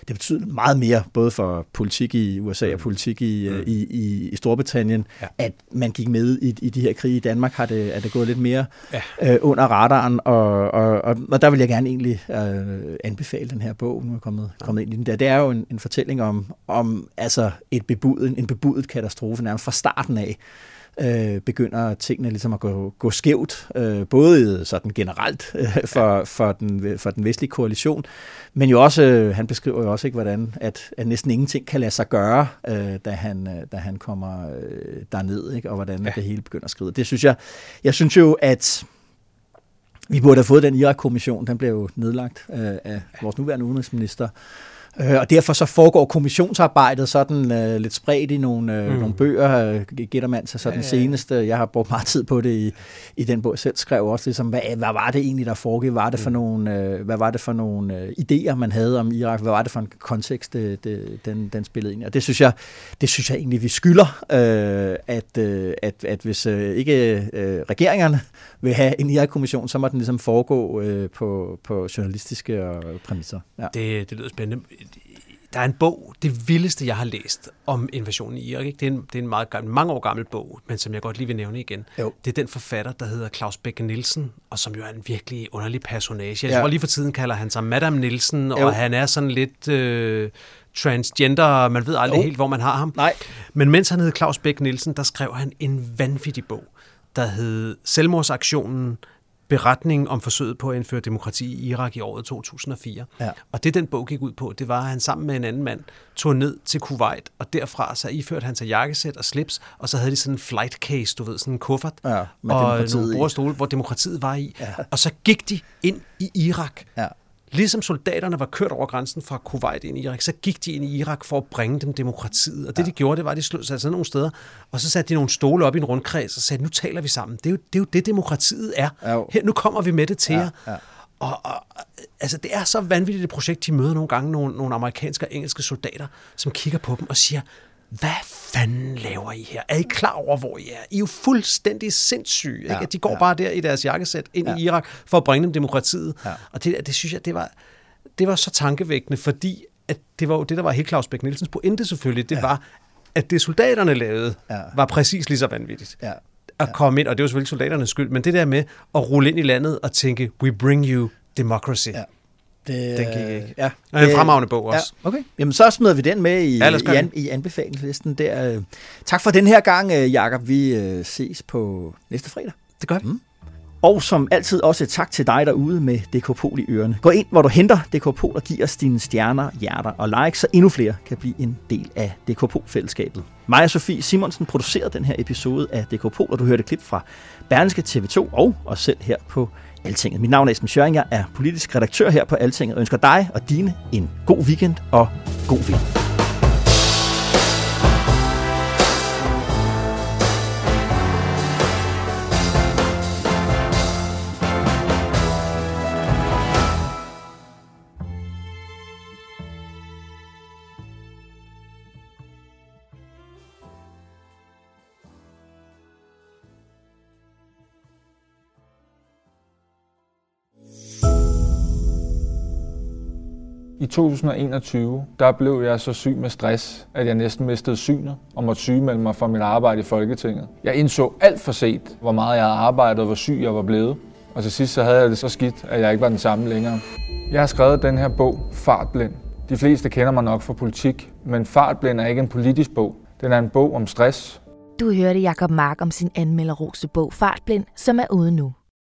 det betyder meget mere, både for politik i USA og mm. politik i, mm. i, i, i Storbritannien, ja. at man gik med i, i de her krige. I Danmark har det, er det gået lidt mere ja. øh, under radaren, og, og, og, og der vil jeg gerne egentlig øh, anbefale den her bog, nu er kommet, kommet ind i den der. Det er jo en, en fortælling om, om altså et bebudet, en bebudet katastrofe nærmest fra starten af, øh, begynder tingene ligesom at gå, gå skævt, øh, både sådan generelt øh, for, for, den, for den vestlige koalition, men jo også, øh, han beskriver jo også ikke, hvordan at, at næsten ingenting kan lade sig gøre, øh, da, han, øh, da han kommer øh, derned, ikke? og hvordan ja. det hele begynder at skride. Det synes jeg, jeg synes jo, at vi burde have fået den Irak-kommission, den blev jo nedlagt øh, af vores nuværende udenrigsminister, Øh, og derfor så foregår kommissionsarbejdet sådan øh, lidt spredt i nogle, øh, mm. nogle bøger. Øh, gætter man sig så den ja, ja. seneste. Jeg har brugt meget tid på det i, i den bog, jeg selv skrev også. Ligesom, hvad, hvad var det egentlig, der foregik? Var det for mm. nogle, øh, hvad var det for nogle øh, idéer, man havde om Irak? Hvad var det for en kontekst, det, det, den, den spillede ind i? Og det synes jeg, det synes jeg egentlig, vi skylder, øh, at, øh, at, at hvis øh, ikke øh, regeringerne vil have en Irak-kommission, så må den ligesom foregå øh, på, på journalistiske præmisser. Ja. Det, det lyder spændende der er en bog, det vildeste, jeg har læst om invasionen i Irak. Ikke? Det, er en, det er en meget gammel, mange år gammel bog, men som jeg godt lige vil nævne igen. Jo. Det er den forfatter, der hedder Claus Bekke Nielsen, og som jo er en virkelig underlig personage. Jeg ja. tror lige for tiden kalder han sig Madame Nielsen, jo. og han er sådan lidt... Øh, transgender, man ved aldrig jo. helt, hvor man har ham. Nej. Men mens han hed Claus Beck Nielsen, der skrev han en vanvittig bog, der hed Selvmordsaktionen beretning om forsøget på at indføre demokrati i Irak i året 2004. Ja. Og det den bog gik ud på, det var, at han sammen med en anden mand tog ned til Kuwait, og derfra så iførte han sig jakkesæt og slips, og så havde de sådan en flight case, du ved, sådan en kuffert, ja, og nogle bordstole, hvor demokratiet var i. Ja. Og så gik de ind i Irak. Ja Ligesom soldaterne var kørt over grænsen fra Kuwait ind i Irak, så gik de ind i Irak for at bringe dem demokratiet. Og det, ja. de gjorde, det var, at de slog sig sådan nogle steder, og så satte de nogle stole op i en rundkreds og sagde, nu taler vi sammen. Det er jo det, er jo det demokratiet er. Ja. Her, nu kommer vi med det til ja. jer. Ja. Og, og altså, det er så vanvittigt et projekt, de møder nogle gange nogle, nogle amerikanske og engelske soldater, som kigger på dem og siger, hvad fanden laver I her? Er I klar over, hvor I er? I er jo fuldstændig sindssyge. Ikke? Ja, At de går ja. bare der i deres jakkesæt ind Ja. i Irak for at bringe dem demokratiet. Ja. Og det, det synes jeg, det var, det var så tankevækkende, fordi at det var jo det, der var helt Claus Bæk Nielsens pointe selvfølgelig. Det ja. var, at det soldaterne lavede, Ja. var præcis lige så vanvittigt Ja. at komme ind, og det var selvfølgelig soldaternes skyld, men det der med at rulle ind i landet og tænke, we bring you democracy. Ja. Det, Den gik ikke. Ja. Og en fremragende bog også. Ja, okay. Jamen, så smider vi den med i, Ja, i, an, i anbefalingslisten der. øh. Tak for den her gang, øh, Jakob. Vi øh, ses på næste fredag. Det gør det. Mm. Og som altid også tak til dig derude med DK Pol i ørerne. Gå ind, hvor du henter DK Pol og giv os dine stjerner, hjerter og likes, så endnu flere kan blive en del af DK Pol-fællesskabet. Mig og Sofie Simonsen producerede den her episode af DK Pol, og du hørte et klip fra Berlingske TV2 og os selv her på Altinget. Mit navn er Esben Schøring, jeg er politisk redaktør her på Altinget og ønsker dig og dine en god weekend og god vind. I 2021, der blev jeg så syg med stress, at jeg næsten mistede synet og måtte sygemelde mig fra mit arbejde i Folketinget. Jeg indså alt for set, hvor meget jeg havde arbejdet og hvor syg jeg var blevet. Og til sidst så havde jeg det så skidt, at jeg ikke var den samme længere. Jeg har skrevet den her bog, Fartblind. De fleste kender mig nok fra politik, men Fartblind er ikke en politisk bog. Den er en bog om stress, Du hørte Jakob Mark om sin anmelderroste bog Fartblind, som er ude nu.